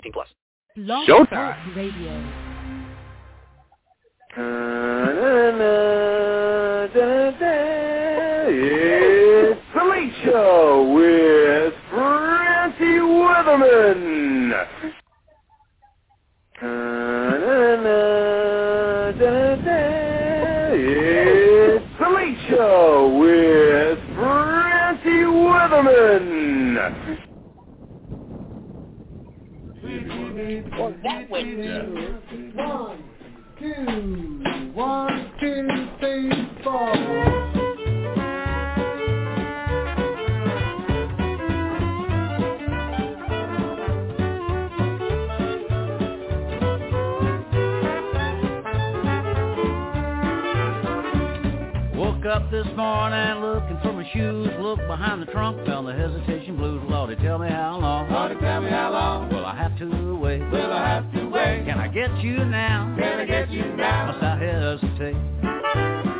18 plus. Blog Showtime. Radio. It's the Late Show with Francie Weatherman. It's the Late Show with Francie Weatherman. Well, that went smooth. One, two, one, two, three, four. Woke up this morning looking for my shoes. Looked behind the trunk, found the hesitation blues. Lordy, tell me how long. Lordy, tell me how long. Will I have to wait? Will I have to wait? Can I get you now? Can I get you now? Must I hesitate?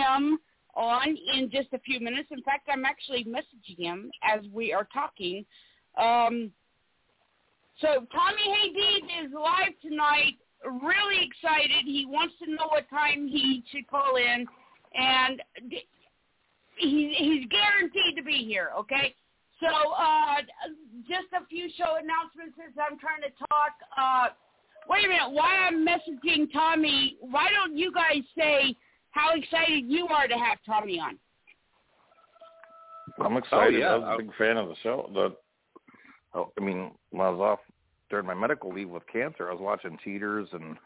Him on in just a few minutes. In fact, I'm actually messaging him as we are talking. Um, So Tommy Habeeb is live tonight. Really excited. He wants to know what time he should call in, and he's he's guaranteed to be here. Okay. So uh, just a few show announcements as I'm trying to talk. Uh, wait a minute. Why I'm messaging Tommy? Why don't you guys say how excited you are to have Tommy on? I'm oh, excited. yeah. I was a big fan of the show. The, oh, I mean, when I was off during my medical leave with cancer, I was watching Cheaters and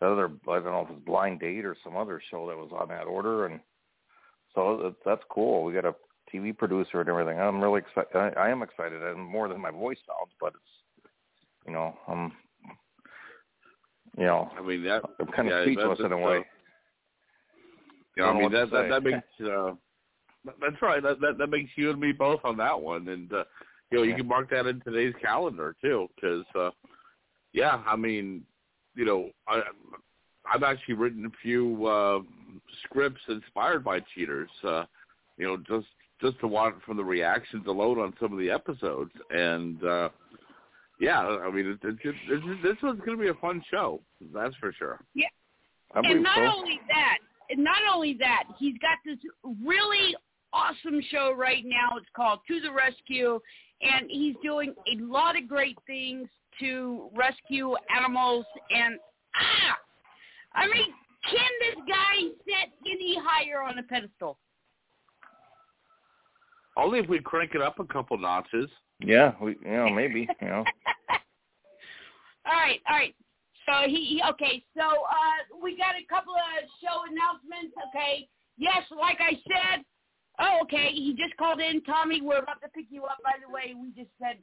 the other. I don't know if it's Blind Date or some other show that was on that order, and so it, that's cool. We got a TV producer and everything. I'm really excited. I, I am excited, and more than my voice sounds, but it's, you know, I'm, you know, I mean that. I'm kind of yeah, speechless in a way. You know, I mean that, that that makes uh, that's right. That, that that makes you and me both on that one, and uh, you know you can mark that in today's calendar too, because uh, yeah, I mean, you know, I I've actually written a few uh, scripts inspired by cheaters. Uh, you know, just just to watch from the reactions alone on some of the episodes, and uh, yeah, I mean, it, it, it, it, this one's going to be a fun show. That's for sure. I and not so. only that, and not only that, he's got this really awesome show right now. It's called To the Rescue, and he's doing a lot of great things to rescue animals. And ah, I mean, can this guy set any higher on a pedestal? Only if we crank it up a couple notches. Yeah, we, you know, maybe, you know. all right, all right. So he, okay. So uh, we got a couple of show announcements. Okay. Yes, like I said. Oh, okay. He just called in, Tommy. We're about to pick you up. By the way, we just said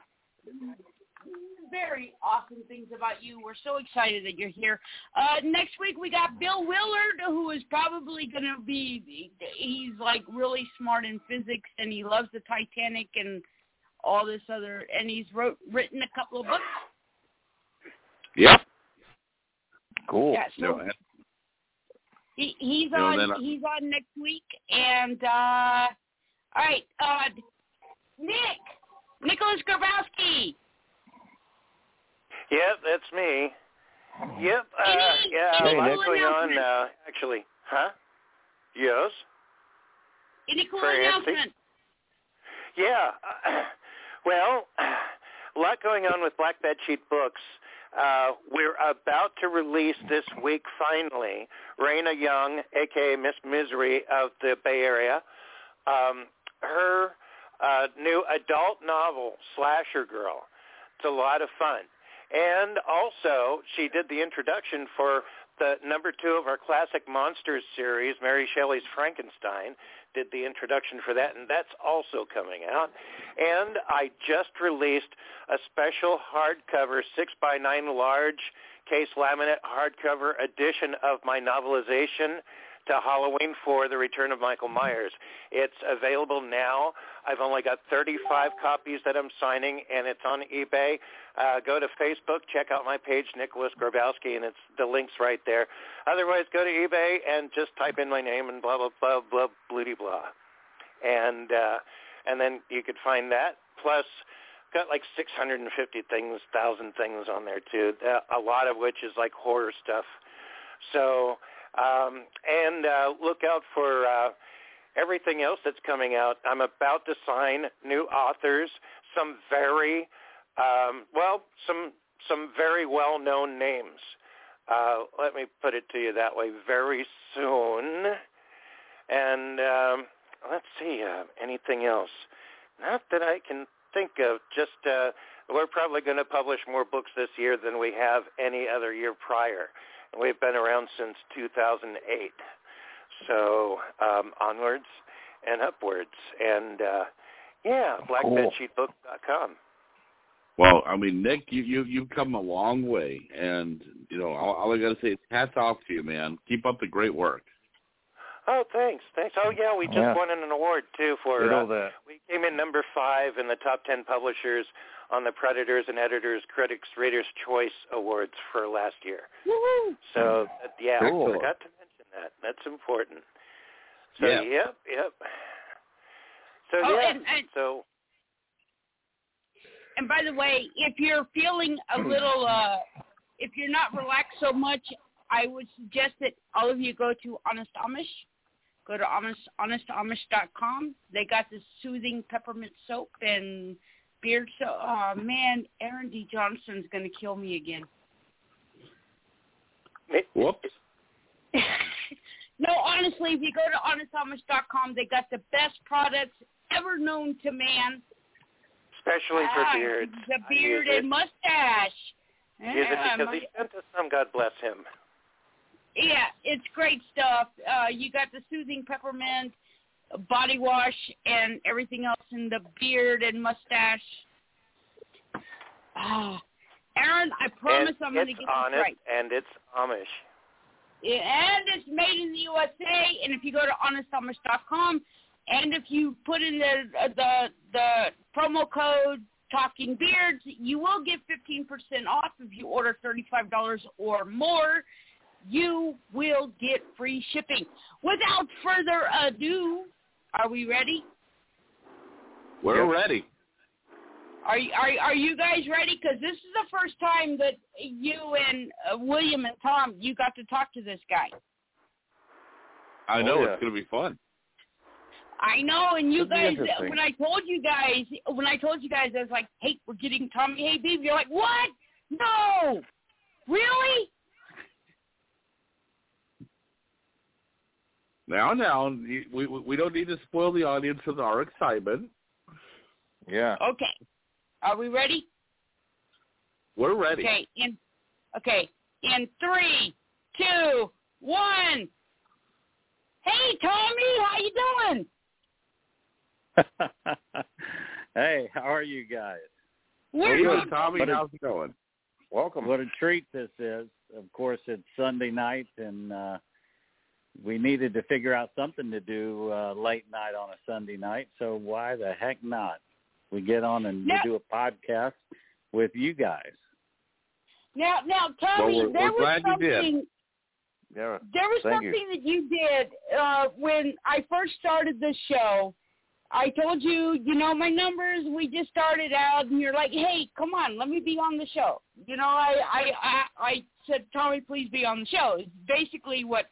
very awesome things about you. We're so excited that you're here. Uh, next week we got Bill Willard, who is probably going to be. He's like really smart in physics, and he loves the Titanic and all this other. And he's wrote written a couple of books. Yep. Cool. Yeah, so No, he, he's You on. I- he's on next week, and uh, all right, uh, Nick, Nicholas Grabowski. Yep, that's me. Yep. Uh, Any- yeah, any a lot going on. announcements? Uh, actually, huh? Yes. Any cool For Nancy? announcement? Yeah. well, a lot going on with Black Bed Sheet Books. Uh, we're about to release this week, finally, Raina Young, aka Miss Misery of the Bay Area, um, her uh, new adult novel, Slasher Girl. It's a lot of fun. And also, she did the introduction for the number two of our classic monsters series, Mary Shelley's Frankenstein, did the introduction for that, and that's also coming out. And I just released a special hardcover, six by nine large case laminate hardcover edition of my novelization to Halloween for the return of Michael Myers. It's available now. I've only got 35 copies that I'm signing, and it's on eBay. Uh, go to Facebook, check out my page, Nicholas Grabowski, and it's the link's right there. Otherwise, go to eBay and just type in my name and blah blah blah blah bloody blah, and uh, and then you could find that. Plus, got like 650 things, thousand things on there too. Uh, a lot of which is like horror stuff. So, um, and uh, look out for uh, everything else that's coming out. I'm about to sign new authors, some very, um, well, some some very well-known names. Uh, let me put it to you that way. Very soon, and um, let's see uh, anything else. Not that I can think of. Just uh, we're probably going to publish more books this year than we have any other year prior. We've been around since 2008. So um, onwards and upwards. And uh, yeah, blackbedsheetbook.com. Well, I mean, Nick, you you you've come a long way, and you know all, all I got to say is hats off to you, man. Keep up the great work. Oh, thanks, thanks. Oh, yeah, we just Yeah. won an award too for. We uh, that. we came in number five in the top ten publishers on the Predators and Editors Critics Readers Choice Awards for last year. Woohoo! So yeah, Cool. I forgot to mention that. That's important. So Yeah. yep, yep. So Oh, yeah, and- and- so And by the way, if you're feeling a little, uh, if you're not relaxed so much, I would suggest that all of you go to Honest Amish. Go to honest, honestamish.com. They got the soothing peppermint soap and beard soap. Oh, man, Aaron D. Johnson's going to kill me again. Whoops. no, honestly, if you go to honestamish.com, they got the best products ever known to man. Especially for Ah, beards. The I beard use it. mustache. Use Yeah, it because my- he sent us some. God bless him. Yeah, it's great stuff. Uh, you got the soothing peppermint body wash and everything else in the beard and mustache. Ah, Aaron, I promise and I'm going to get honest this right. and it's Amish. Yeah, and it's made in the USA. And if you go to honestamish.com, and if you put in the the the promo code Talking Beards, you will get 15% off if you order $35 or more. You will get free shipping. Without further ado, are we ready? We're Yep. ready. Are you- are are you guys ready? Because this is the first time that you and uh, William and Tom you got to talk to this guy. I Oh, know yeah. it's going to be fun. I know, and you Could be guys, when I told you guys, when I told you guys, I was like, hey, we're getting Tommy Habeeb. You're like, what? No, really? Now, now, we we don't need to spoil the audience with our excitement. Yeah. Okay, are we ready? We're ready. Okay, in okay, in three, two, one. Hey, Tommy, how you doing? hey, how are you guys? We're Hey, good. Tommy, But it- how's it going? Welcome. What a treat this is. Of course, it's Sunday night, and uh, we needed to figure out something to do uh, late night on a Sunday night. So why the heck not? We get on and Yeah. we do a podcast with you guys. Now, now, Tommy, Well, we're- there we're was you did. something. Yeah. There was Thank something you. that you did uh, when I first started the show. I told you, you know, my numbers. We just started out, and you're like, "Hey, come on, let me be on the show." You know, I I I, I said, "Tommy, please be on the show." It's basically what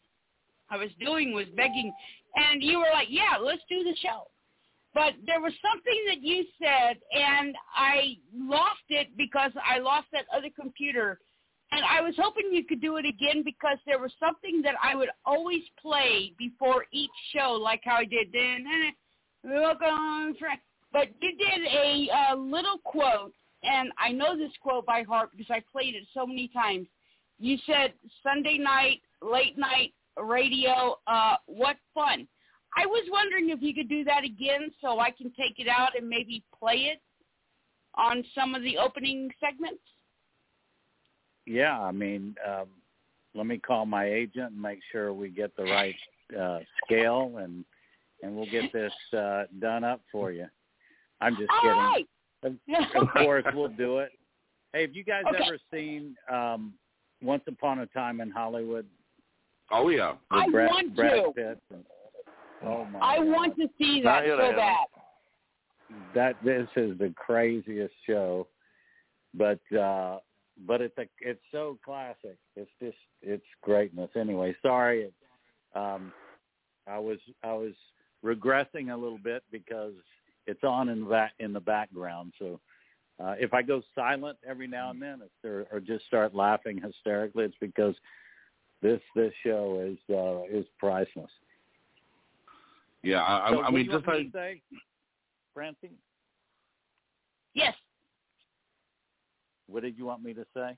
I was doing was begging, and you were like, "Yeah, let's do the show." But there was something that you said, and I lost it because I lost that other computer and I was hoping you could do it again because there was something that I would always play before each show, like how I did. Then. Welcome, friend. But you did a uh, little quote, and I know this quote by heart because I played it so many times. You said Sunday night, late night radio. Uh, what fun! I was wondering if you could do that again so I can take it out and maybe play it on some of the opening segments. Yeah, I mean, um, let me call my agent and make sure we get the right uh, scale, and and we'll get this uh, done up for you. I'm just All kidding. right. Of, of course, we'll do it. Hey, have you guys Okay. ever seen um, Once Upon a Time in Hollywood Oh yeah. I Brad, want Brad to. Pitt? And, oh my! I God. want to see Not that yet, I so bad. that. This is the craziest show, but uh, but it's a it's so classic. It's just it's greatness. Anyway, sorry. It, um, I was I was regressing a little bit because it's on in that in the background. So uh, if I go silent every now and then, or, or just start laughing hysterically, it's because this this show is uh, is priceless. Yeah, I, So I, I mean, just like to say, Francie, Yes. what did you want me to say?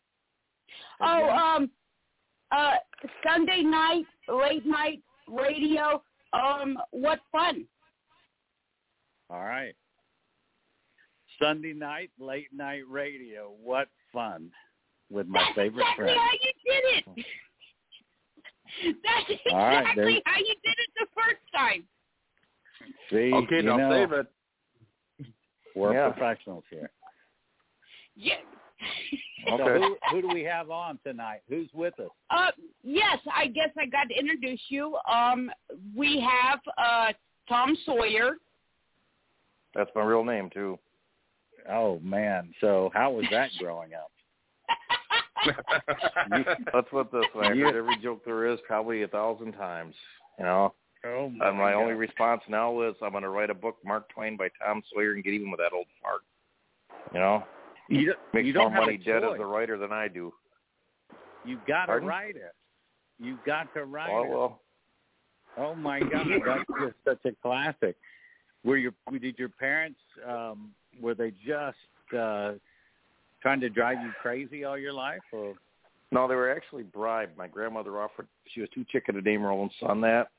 Oh, Again? um, uh, Sunday night, late night radio. Um, what fun! All right. Sunday night, late night radio. What fun with my That's favorite exactly friend. how you did it. That's All right, exactly there- how you did it the first time. See, okay, you now know, save it. we're Yeah. professionals here. Yeah. So Okay. who, who do we have on tonight? Who's with us? Uh, yes, I guess I got to introduce you. Um, we have uh, Tom Sawyer. That's my real name too. Oh man, so how was that growing up? Let's put it this way: I You- heard every joke there is probably a thousand times. You know, Oh and my only response now is I'm going to write a book, Mark Twain by Tom Sawyer, and get even with that old fart. You know, you don't, makes you don't more have money dead as a writer than I do. You got to write it. You got to write Oh it. well, Oh my God, that's just such a classic. Were your did your parents um were they just uh trying to drive you crazy all your life or no, they were actually bribed. My grandmother offered. She was too chicken to name her own son that.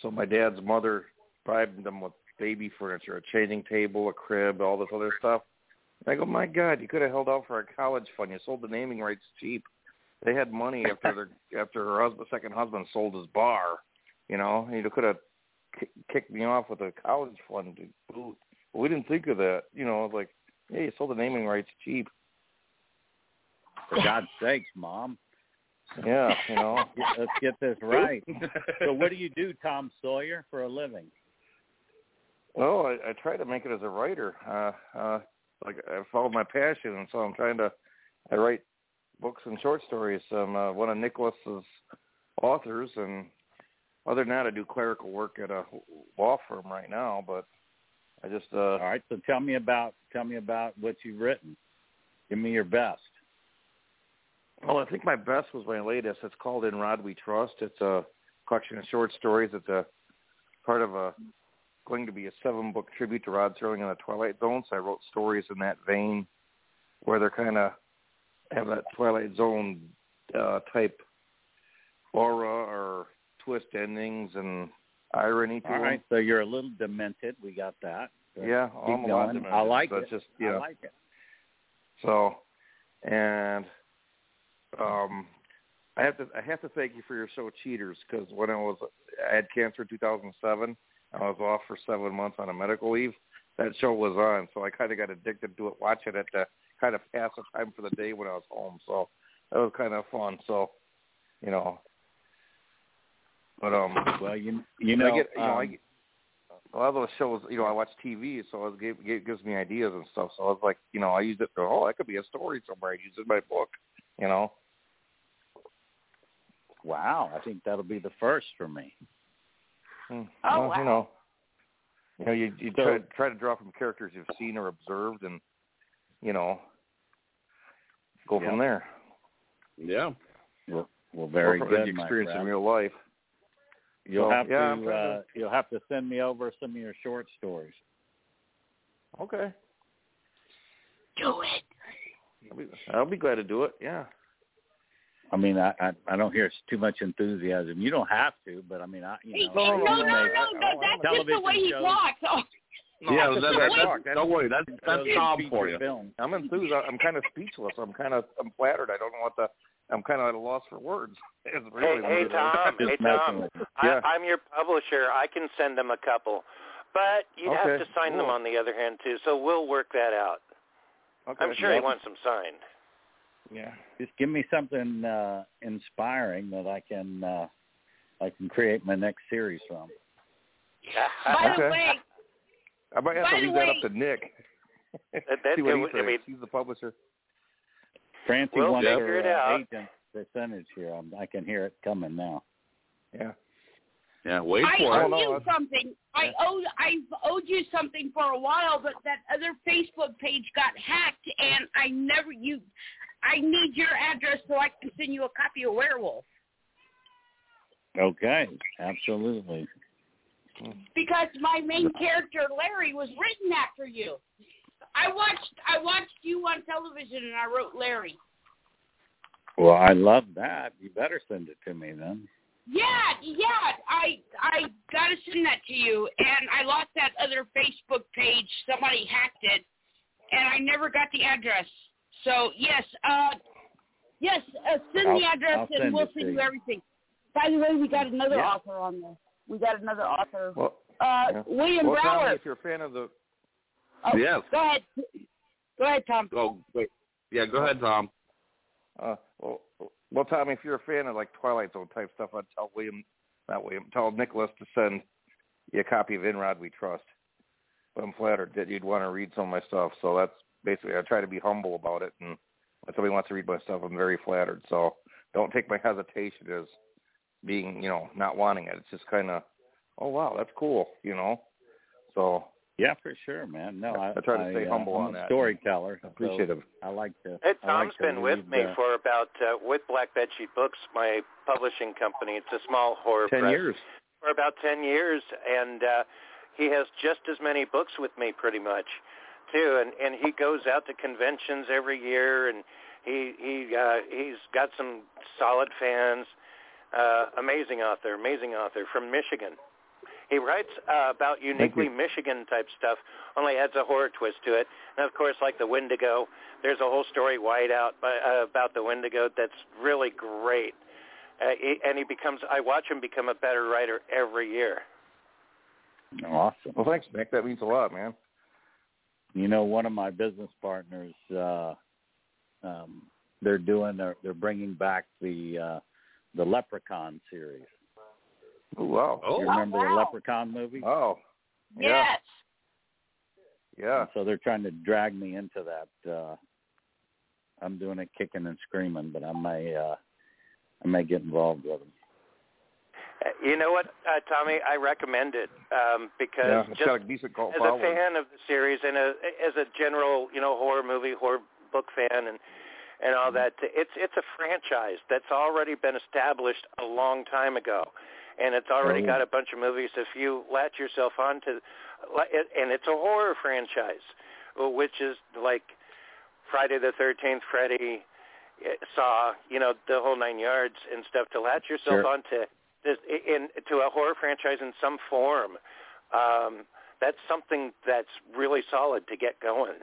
So my dad's mother bribed them with baby furniture, a changing table, a crib, all this other stuff. And I go, my God, you could have held out for a college fund. You sold the naming rights cheap. They had money after their after her husband, second husband sold his bar. You know, you could have k- kicked me off with a college fund to boot. We didn't think of that. You know, like, yeah, you sold the naming rights cheap. for God's sakes, mom? Yeah, you know. Let's get this right. so what do you do, Tom Sawyer, for a living? Well, I, I try to make it as a writer. Uh, uh, like I followed my passion, and so I'm trying to. I write books and short stories. I'm uh, one of Nicholas's authors, and other than that, I do clerical work at a law firm right now. But I just. uh All right, so tell me about tell me about what you've written. Give me your best. Well, I think my best was my latest. It's called In Rod We Trust. It's a collection of short stories. It's a part of a going to be a seven book tribute to Rod Serling in the Twilight Zone. So I wrote stories in that vein where they're kind of have that Twilight Zone uh, type aura or twist endings and irony to All right, so you're a little demented. We got that. Yeah, I'm a lot going. I like it. Just yeah. I like it. So, and um, I have to I have to thank you for your show, Cheaters, because when I was I had cancer in 2007, I was off for seven months on a medical leave. That show was on, so I kind of got addicted to it, watching it to kind of pass the time for the day when I was home. So that was kind of fun. So, you know, but um, Well, you you but know, I get you know I um, get, a lot of those shows. You know, I watch TV, so it gave, gave, gives me ideas and stuff. So I was like, you know, I used it. For, oh, that could be a story somewhere. I use it in my book. You know. wow, I think that'll be the first for me. Hmm. Oh, well, wow. You know. You know, you you So- try try to draw from characters you've seen or observed, and you know, go from there. Yeah. Well, well very Or from good, the my experience in real life. You'll So, have yeah, to uh, you'll have to send me over some of your short stories. Okay. Do it. I'll be, I'll be glad to do it. Yeah. I mean, I I, I don't hear too much enthusiasm. You don't have to, but I mean, I you know, no, no, no, no, no, no, I- I- That's just the way he shows. talks. Oh, No, yeah, that's that, just that, that, talk. That's- don't worry. That's that's those Tom feature for you. films. I'm enthused. I'm kind of speechless. I'm kind of I'm flattered. I don't know what the. I'm kind of at a loss for words. It's Hey, really what hey. Tom, hey Tom. Yeah. I, I'm your publisher. I can send them a couple, but you'd have to sign them on the other hand too. So we'll work that out. Okay. I'm sure he wants them signed. Yeah. Just give me something uh, inspiring that I can uh, I can create my next series from. by the way, I might have By to the leave that way- up to Nick. That- that- See what it he would- I mean- He's the publisher. Francie We'll wants figure her it uh, out. agent percentage here. I'm, I can hear it coming now. Yeah. Yeah, wait I for owe it. no, you something. I owe I've owed you something for a while, but that other Facebook page got hacked, and I never you. I need your address so I can send you a copy of Werewolf Okay, absolutely. because my main character Larry was written after you. I watched I watched you on television, and I wrote Larry. Well, I love that. You better send it to me then. Yeah, yeah. I I gotta send that to you, and I lost that other Facebook page. Somebody hacked it, and I never got the address. So yes, uh, yes, uh, send I'll- the address, I'll and send we'll send you you. everything. By the way, we got another Yeah. author on there. We got another author, Well, uh, yeah. William well, Tommy, Brower. if you're a fan of the, Oh, Yes. Go ahead. Go ahead, Tom. Oh, wait. Yeah, go ahead, Tom. uh, well, well, Tommy, if you're a fan of like Twilight Zone type stuff, I'd tell William, not William, tell Nicholas to send you a copy of In Rod We Trust. But I'm flattered that you'd want to read some of my stuff. So that's basically I try to be humble about it, and when somebody wants to read my stuff, I'm very flattered. So don't take my hesitation as being, you know, not wanting it. It's just kind of, oh wow, that's cool, you know. So Yeah, for sure, man. No, I, I try to stay uh, humble I'm on a that. Storyteller. so appreciative. I like to. Hey, I Tom's like to been with me uh, for about uh, with Black Bed Sheet Books, my publishing company. It's a small horror ten press. years. for about 10 years and uh he has just as many books with me pretty much too and and he goes out to conventions every year and he he uh he's got some solid fans uh amazing author amazing author from Michigan he writes uh, about uniquely Michigan type stuff only adds a horror twist to it and of course like the Wendigo there's a whole story wide out by, uh, about the Wendigo that's really great uh, he, and he becomes I watch him become a better writer every year. Awesome. Well, thanks, Nick. That means a lot, man. You know, one of my business partners, uh, um, they're doing, they're, they're bringing back the uh, the Leprechaun series. Oh wow. Oh, you remember wow. the Leprechaun movie? Oh. Yeah. Yes. Yeah. And so they're trying to drag me into that. Uh, I'm doing it kicking and screaming, but I may uh, I may get involved with them. Uh, You know what, uh, Tommy? I recommend it um, because Yeah. Just got a decent cult as a fan of the series and a, as a general, you know, horror movie, horror book fan, and and all that, it's it's a franchise that's already been established a long time ago, and it's already Oh. got a bunch of movies. If you latch yourself onto, and it's a horror franchise, which is like Friday the Thirteenth, Freddy, eh, Saw, you know, the whole nine yards and stuff. To latch yourself Sure. onto this in to a horror franchise in some form, um, that's something that's really solid to get going.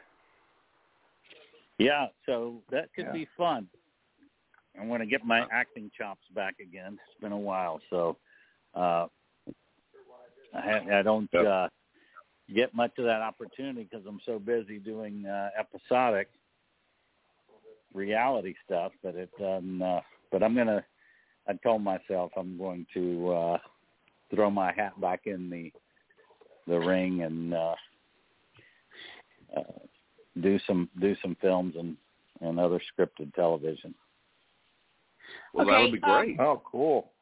Yeah, so that could Yeah. be fun. I want to get my acting chops back again. It's been a while, so uh, I, ha- I don't Yep. uh, get much of that opportunity because I'm so busy doing uh, episodic reality stuff. But it, um, uh, but I'm gonna. I told myself I'm going to uh, throw my hat back in the the ring and uh, uh, do some do some films and and other scripted television. well, Okay, that would be um, great. Oh, cool.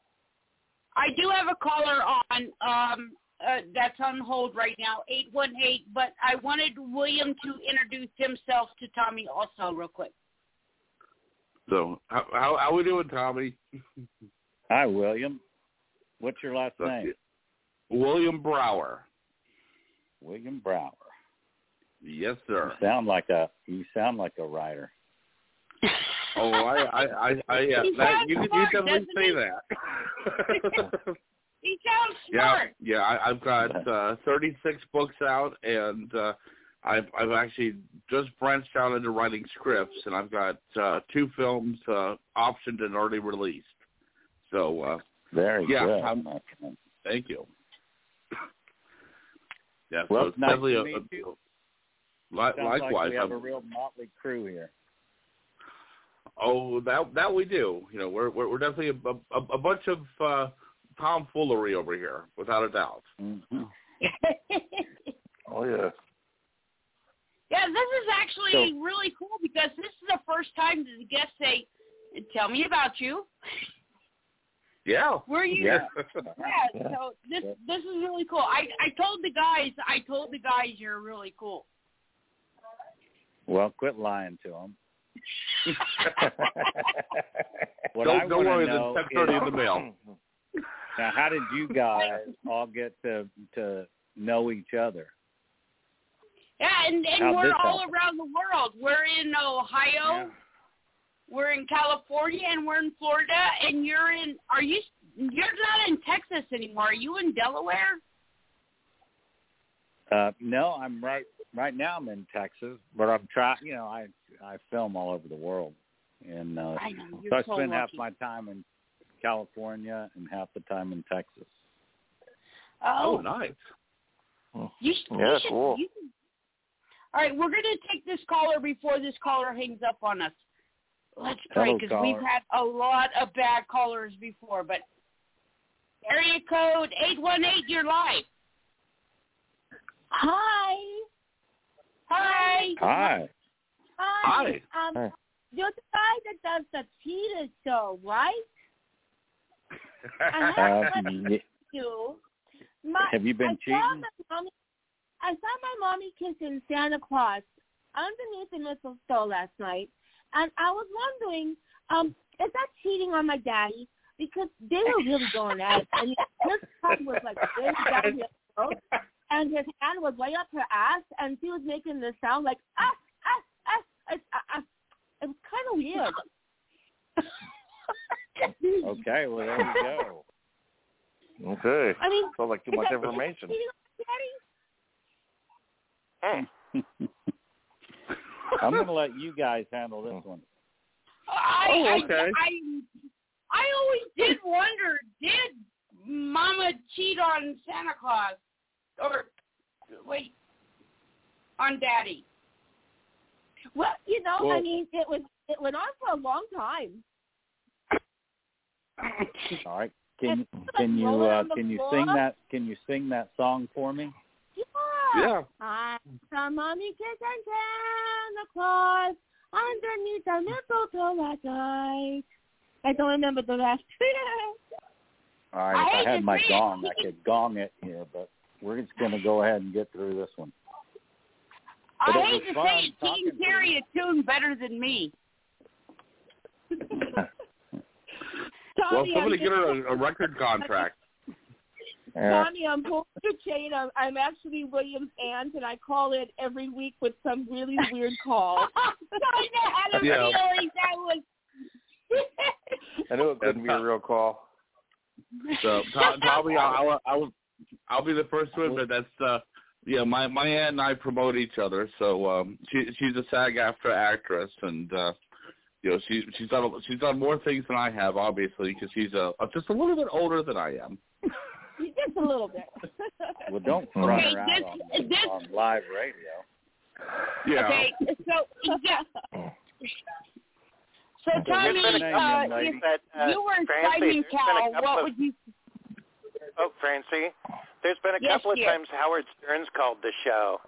I do have a caller on um, uh, that's on hold right now, 818, but I wanted William to introduce himself to Tommy also real quick. So, how how, how we doing, Tommy? Hi, William. What's your last That's name? it. William Brower. William Brower. Yes, sir. You sir. sound like a you sound like a writer. Oh, I, I, I, I yeah, He that, sounds you, you definitely say he? that. He sounds yeah, smart. yeah. I, I've got uh, 36 books out, and uh, I've I've actually just branched out into writing scripts, and I've got uh, two films uh, optioned and already released. So, uh, Very Yeah, good. I'm- thank you. Yeah, Well, so it's nice definitely to a, meet a- you. li- likewise. like we have I'm- a real motley crew here. Oh, that that we do. You know, we're we're, we're definitely a, a, a bunch of uh, tomfoolery over here, without a doubt. Mm-hmm. Oh yeah. Yeah, this is actually really cool because this is the first time that the guests say, "Tell me about you." Yeah. Where you? Yeah. Yeah, so this this is really cool. I I told the guys, I told the guys you're really cool. Well, quit lying to them. What don't I don't worry, know the text already is- in the mail. Now, how did you guys all get to to know each other? Yeah, and and we're all happen? around the world. We're in Ohio, we're in California, and we're in Florida. And you're in? Are you? You're not in Texas anymore. Are you in Delaware? Uh, no, I'm right right now. I'm in Texas, but I'm trying. You know, I I film all over the world, and uh, I know you're so I so spend half my time in California and half the time in Texas. Oh, Oh, nice. you should. Yeah, you should, cool. You should. All right, we're gonna take this caller before this caller hangs up on us. Let's pray because we've had a lot of bad callers before. But area code eight one eight, you're live. Hi. Hi. Hi. Hi. Um, Hi. you're the guy that does the cheetah show, right? I have Uh, a question y- for you. My, Have you been I cheating? Saw my mommy, I saw my mommy kissing Santa Claus underneath the mistletoe last night, and I was wondering, um, is that cheating on my daddy? Because they were really going at it. I mean, his tongue was like way down his throat, and his hand was way up her ass, and she was making the sound like ah It's. It was kind of weird. Okay, well there you go. Okay. I mean, Sounds like too much information. cheating on my daddy? I'm going to let you guys handle this one. I, Oh, I, okay. I, I always did wonder, did Mama cheat on Santa Claus? Or, wait, on Daddy? Well, you know, I mean, it was it went on for a long time. All right. Can And can you uh, can you sing that can you sing that song for me? Yeah. Yeah. I saw mommy kissing Santa Claus underneath the mistletoe last night. I don't remember the rest. All right, I if hate I had my gong, I could gong it here, but we're just going to go ahead and get through this one. But I hate to say it, he talking can to carry a tune better than me. Well, Tommy, somebody I'm get her a, a record contract. Yeah. Tommy, I'm pulling your chain. I'm, I'm actually William's aunt, and I call it every week with some really weird call. I had a Yeah. feeling that was. I knew it couldn't be a real call. So, Tom, Tommy, I'll, I'll, I'll, I'll be the first one, but that's, uh, yeah, my my aunt and I promote each other. So, um, she she's a SAG-AFTRA actress, and uh, you know, she she's done a- she's done more things than I have, obviously, because she's uh, just a little bit older than I am. Just a little bit. Well, don't run Okay, her out this- on, this- on live radio. Yeah. Okay, so yeah. So So Tommy, what's your name, uh, young lady? if But, uh, you were Francie, Simon there's a Cowell, couple what of- would you? Oh, Francie, there's been a Yes, couple of dear. times Howard Stern's called the show,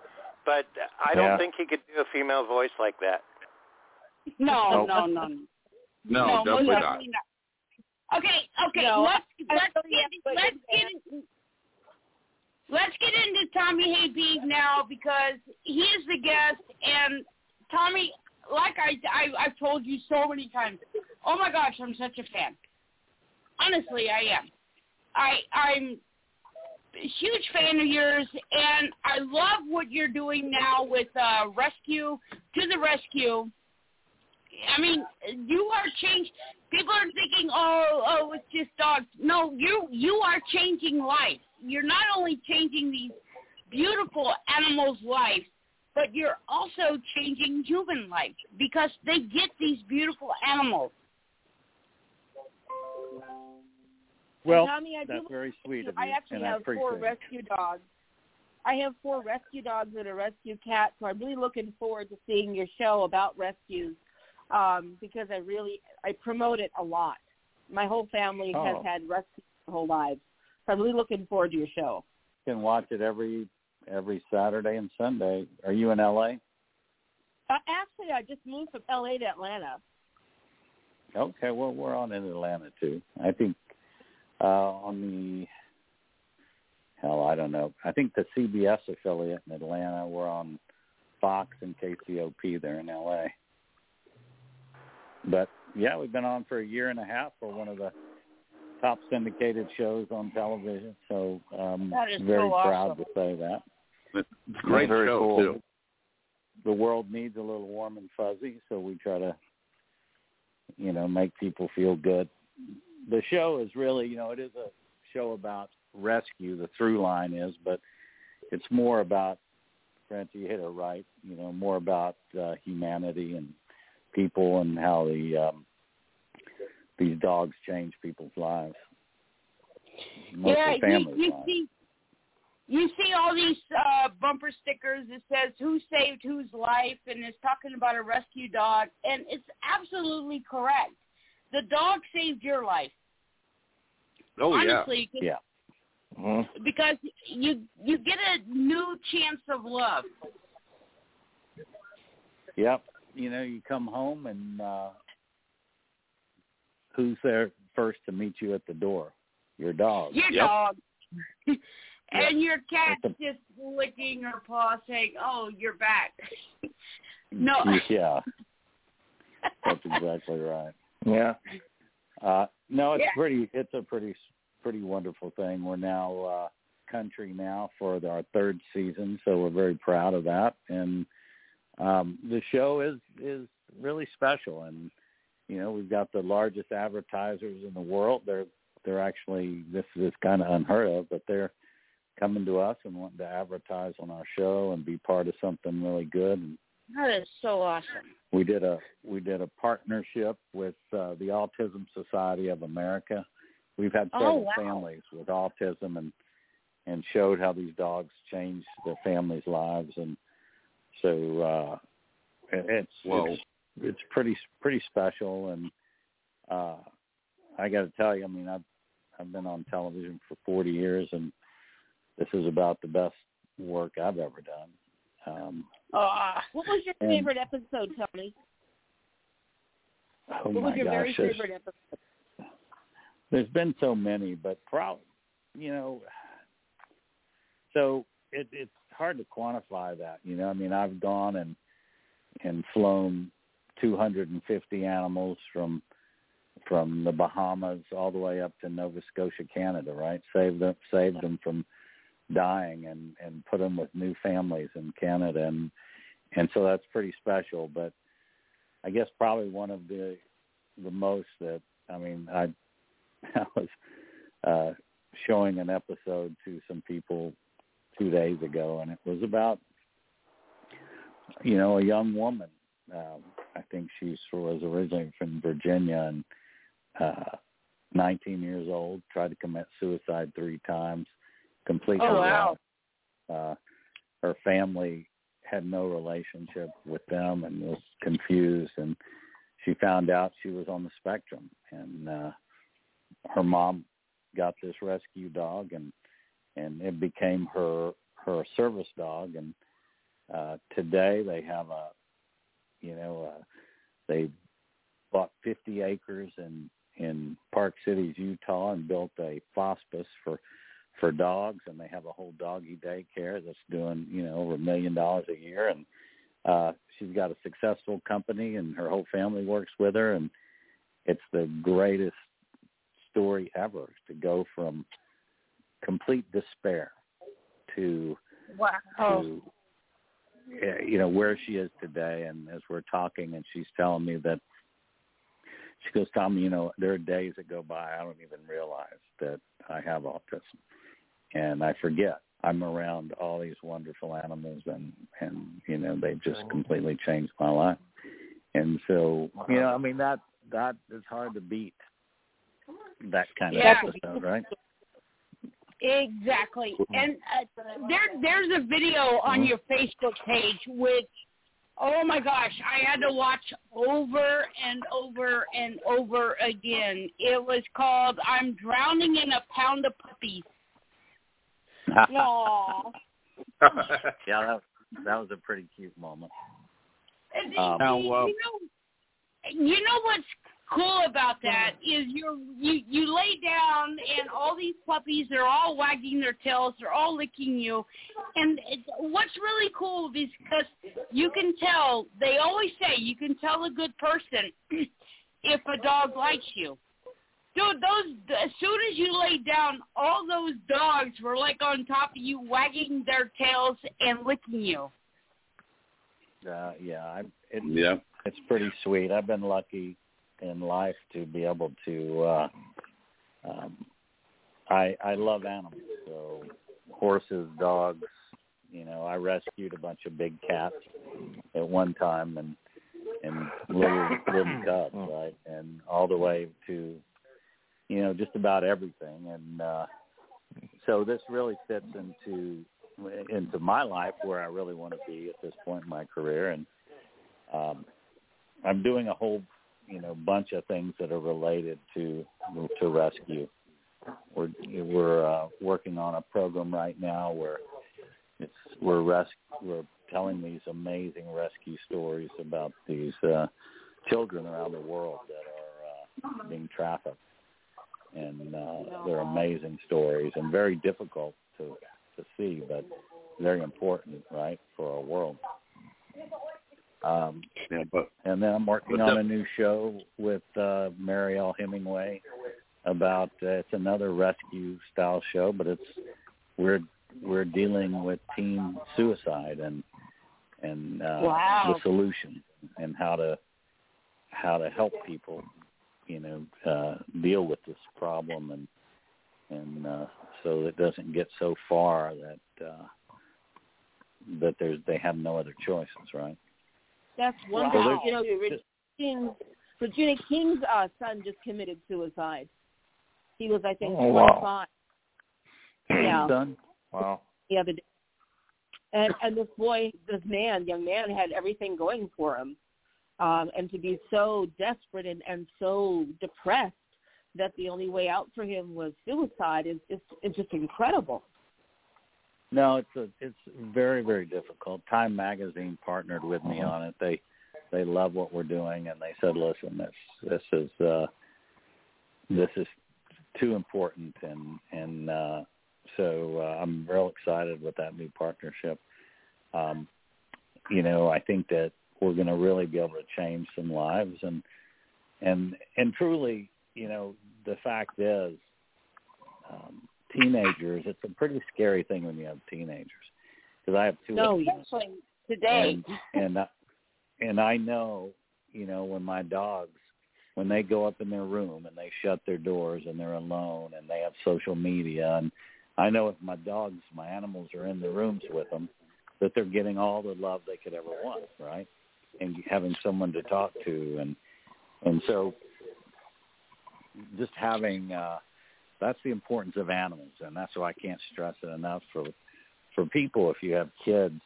but I don't Yeah. think he could do a female voice like that. No, Nope. no, no, No, no, definitely most not. not. Okay, okay, No, let's let's get let's get in- let's get into Tommy Habeeb now because he is the guest and Tommy, like I, I I've told you so many times. Oh my gosh, I'm such a fan. Honestly, I am. I I'm a huge fan of yours, and I love what you're doing now with uh, Rescue to the Rescue. I mean, you are changed. People are thinking, oh, oh, it's just dogs. No, you you are changing life. You're not only changing these beautiful animals' lives, but you're also changing human life because they get these beautiful animals. Well, Tommy, I that's very sweet of you, I actually and I have four rescue dogs. I have four rescue dogs and a rescue cat, so I'm really looking forward to seeing your show about rescues um, because I really I promote it a lot. My whole family has Oh. had rescues their whole lives, so I'm really looking forward to your show. You can watch it every every Saturday and Sunday. Are you in LA? Uh, actually, I just moved from LA to Atlanta. Okay, well we're on in Atlanta too. I think uh on the hell, I don't know. I think the CBS affiliate in Atlanta. We're on Fox and KCOP there in LA. But yeah, we've been on for a year and a half for one of the top syndicated shows on television. So um That is very so proud awesome. to say that. It's a great Very show cool. too. the world needs a little warm and fuzzy, so we try to, you know, make people feel good. The show is really, you know, it is a show about rescue. The through line is, but it's more about, Francie, you hit it right. You know, more about uh, humanity and people and how the um, these dogs change people's lives. Mostly yeah, you, you lives. see, you see all these uh, bumper stickers that says "Who saved whose life" and it's talking about a rescue dog, and it's absolutely correct. The dog saved your life. Oh yeah. Yeah. Mm-hmm. because you you get a new chance of love. Yep. You know, you come home and uh who's there first to meet you at the door? Your dog. Your Yep. dog. and your cat's That's just licking her paw saying, Oh, you're back. no Yeah. That's exactly right. Yeah. Uh no, it's Yeah. pretty it's a pretty pretty wonderful thing. We're now uh country now for the, our third season, so we're very proud of that. And um the show is is really special and you know, we've got the largest advertisers in the world. They're they're actually this is kind of unheard of, but they're coming to us and wanting to advertise on our show and be part of something really good. And That is so awesome. we did a we did a partnership with uh, the Autism Society of America. We've had Oh, several wow. families with autism and and showed how these dogs changed their families' lives and so uh it's Whoa. it's it's pretty pretty special and uh I got to tell you I mean I've I've been on television for 40 years and this is about the best work I've ever done. Um Oh, What was your favorite episode, Tommy? oh what was your gosh, very favorite episode? There's been so many, but probably, you know, so it, it's hard to quantify that. You know, I mean, I've gone and and flown 250 animals from from the Bahamas all the way up to Nova Scotia, Canada. Right, saved them saved them from dying and and put them with new families in Canada, and and so that's pretty special. But I guess probably one of the the most that I mean I I was uh, showing an episode to some people two days ago, and it was about you know a young woman. Um, I think she was originally from Virginia and uh, 19 years old. Tried to commit suicide three times. Completely. Oh, wow. Uh, her family had no relationship with them and was confused and she found out she was on the spectrum and uh her mom got this rescue dog and and it became her her service dog and uh today they have a you know uh they bought 50 acres in in Park Cities, Utah and built a hospice for for dogs and they have a whole doggy daycare that's doing, you know, over a million dollars a year. And uh she's got a successful company and her whole family works with her. And it's the greatest story ever to go from complete despair to wow. to uh, you know where she is today. And as we're talking and she's telling me that she goes Tom you know there are days that go by I don't even realize that I have autism and I forget I'm around all these wonderful animals and and you know they've just completely changed my life and so you know I mean that that is hard to beat that kind of Yeah. episode right Exactly. And uh, there there's a video on your Facebook page which oh my gosh, I had to watch over and over and over again. It was called I'm drowning in a pound of puppies. Aw. yeah that that was a pretty cute moment Um, Now, uh, you know, you know what's cool about that is you're you you lay down and all these puppies are all wagging their tails, they're all licking you, and it, what's really cool is because you can tell. They always say you can tell a good person if a dog likes you. Dude, those as soon as you lay down, all those dogs were like on top of you, wagging their tails and licking you. uh yeah I it, yeah. it's pretty sweet. I've been lucky in life to be able to uh um I I love animals. So horses, dogs, you know, I rescued a bunch of big cats at one time and and little little cubs, right? And all the way to you know, just about everything. And uh so this really fits into into my life where I really want to be at this point in my career. And um I'm doing a whole, you know, bunch of things that are related to to rescue. we're we're uh, working on a program right now where it's we're res- we're telling these amazing rescue stories about these uh, children around the world that are uh, being trafficked, and uh, they're amazing stories and very difficult to to see, but very important, right, for our world. Um, yeah, but and then I'm working on the- a new show with uh, Mariel Hemingway about uh, it's another rescue style show, but it's we're we're dealing with teen suicide and and uh, Wow. the solution and how to how to help people, you know, uh, deal with this problem and and uh, so it doesn't get so far that uh, that there's they have no other choices, right? That's wonderful. Wow. You know, Regina King's, Regina King's uh, son just committed suicide. He was, I think, Oh, wow. 25. Yeah. Done. Wow. the other day. And and this boy, this man, young man, had everything going for him, um, and to be so desperate and and so depressed that the only way out for him was suicide is just it's just incredible. No, it's a, it's very very difficult. Time Magazine partnered with me on it. They they love what we're doing, and they said, "Listen, this this is uh, this is too important," and and uh, so uh, I'm real excited with that new partnership. Um, you know, I think that we're going to really be able to change some lives, and and and truly, you know, the fact is, um, teenagers. It's a pretty scary thing when you have teenagers, because I have two. No, especially today. And and I- and I know, you know, when my dogs when they go up in their room and they shut their doors and they're alone and they have social media and I know if my dogs, my animals are in the rooms with them, that they're getting all the love they could ever want, right? And having someone to talk to and and so just having uh that's the importance of animals and that's why I can't stress it enough for for people if you have kids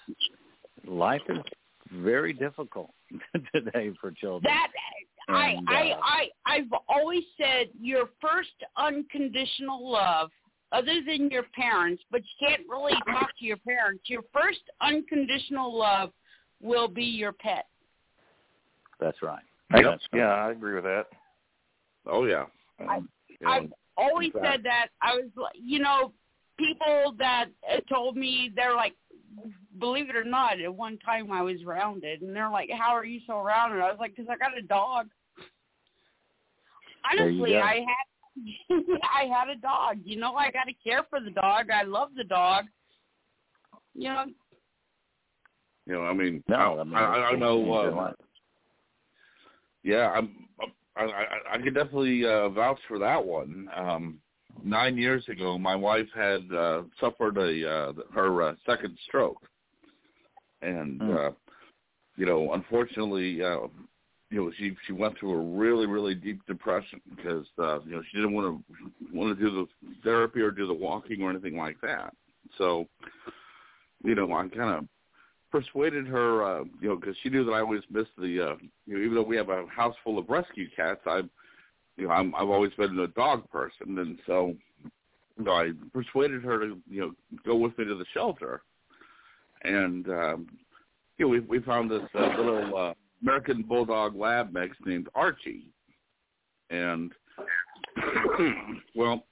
life is very difficult today for children. That I I uh, I I've always said your first unconditional love, other than your parents, but you can't really talk to your parents. Your first unconditional love will be your pet. That's right. Yep. That's right. Yeah, I agree with that. Oh yeah. I, I've always in said that. I was, you know, people that uh, told me they're like, believe it or not, at one time I was rounded, and they're like, "How are you so rounded?" I was like, "Cause I got a dog." Honestly. I had I had a dog. You know, I got to care for the dog. I love the dog. You know, you know, I mean, No, I, I mean, I, I it's- know. it's Uh, life. Yeah, I'm. I, I, I could definitely uh, vouch for that one. Um, nine years ago, my wife had uh, suffered a uh, her uh, second stroke, and Hmm. uh, you know, unfortunately, uh, you know, she she went through a really really deep depression because uh, you know she didn't want to want to do the therapy or do the walking or anything like that. So, you know, I kind of persuaded her, uh, you know, because she knew that I always missed the, uh, you know, even though we have a house full of rescue cats, I, you know, I'm, I've always been a dog person, and so, you know, I persuaded her to, you know, go with me to the shelter, and, um, you know, we we found this uh, little uh, American Bulldog Lab mix named Archie, and, well,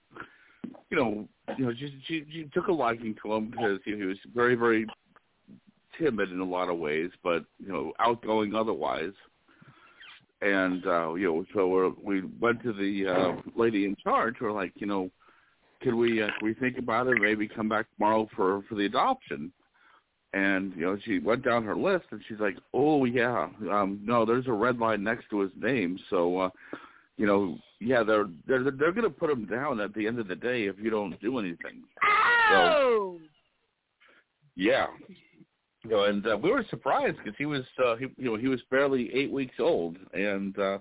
you know, you know, she she, she took a liking to him because you he was very very timid in a lot of ways, but you know, outgoing otherwise. And uh, you know, so we're, we went to the uh, lady in charge. We're like, you know, can we uh, can we think about it? Maybe come back tomorrow for for the adoption. And you know, she went down her list, and she's like, "Oh yeah, um, no, there's a red line next to his name, so uh, you know, yeah, they're they're they're going to put him down at the end of the day if you don't do anything." oh, Yeah. You know, and uh, we were surprised because he was, uh, he, you know, he was barely eight weeks old, and uh,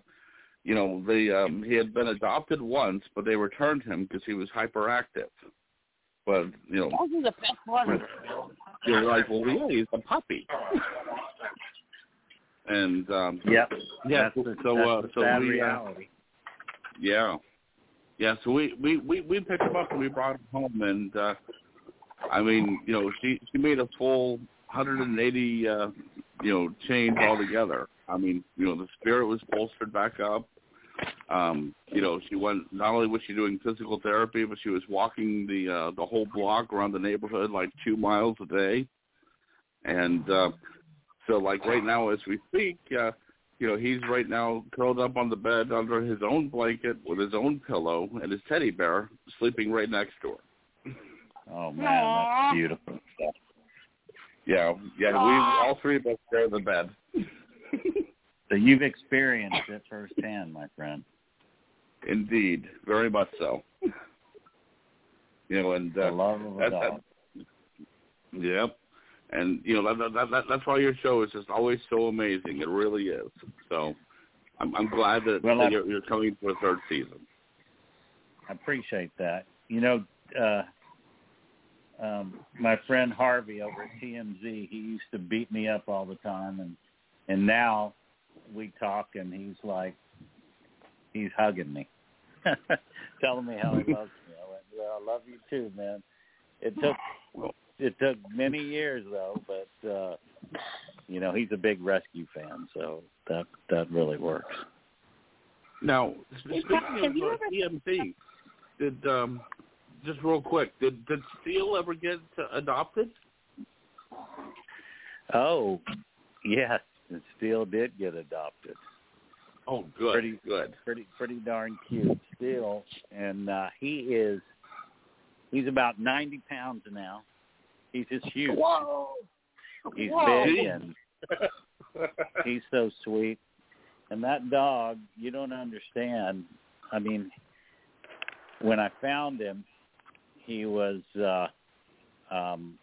you know, they um, he had been adopted once, but they returned him because he was hyperactive. But you know, those are the best ones. you're like, well, yeah, he's a puppy. And um, Yep. yeah, That's the, so that's uh, the so sad we, uh, yeah. yeah, so we we we we picked him up and we brought him home, and uh, I mean, you know, she she made a full 180 uh, you know change altogether. I mean, you know, the spirit was bolstered back up. Um, you know, she went not only was she doing physical therapy, but she was walking the uh, the whole block around the neighborhood like two miles a day. And uh, so, like right now, as we speak, uh, you know, he's right now curled up on the bed under his own blanket with his own pillow and his teddy bear sleeping right next to her. Oh man, that's beautiful stuff. Yeah, yeah, we all three of us share the bed. So you've experienced it firsthand, my friend. Indeed, very much so. You know, and uh, the love of a that, dog. that, yep, and you know that, that, that that's why your show is just always so amazing. It really is. So, I'm I'm glad that, Well, that I- you're, you're coming for a third season. I appreciate that. You know, uh, um, my friend Harvey over at TMZ, he used to beat me up all the time, and and now we talk, and he's like, he's hugging me, telling me how he loves me. I went, well, I love you too, man. It took it took many years though, but uh, you know he's a big rescue fan, so that that really works. Now, speaking of uh, TMZ, did um, just real quick, did did Steele ever get uh, adopted? Oh, yes, and Steele did get adopted. Oh, good, Pretty good. Pretty pretty darn cute Steele, and uh, he is he's about ninety pounds now. He's just huge. Whoa. He's Whoa. big and he's so sweet. And that dog, you don't understand. I mean, when I found him, he was uh um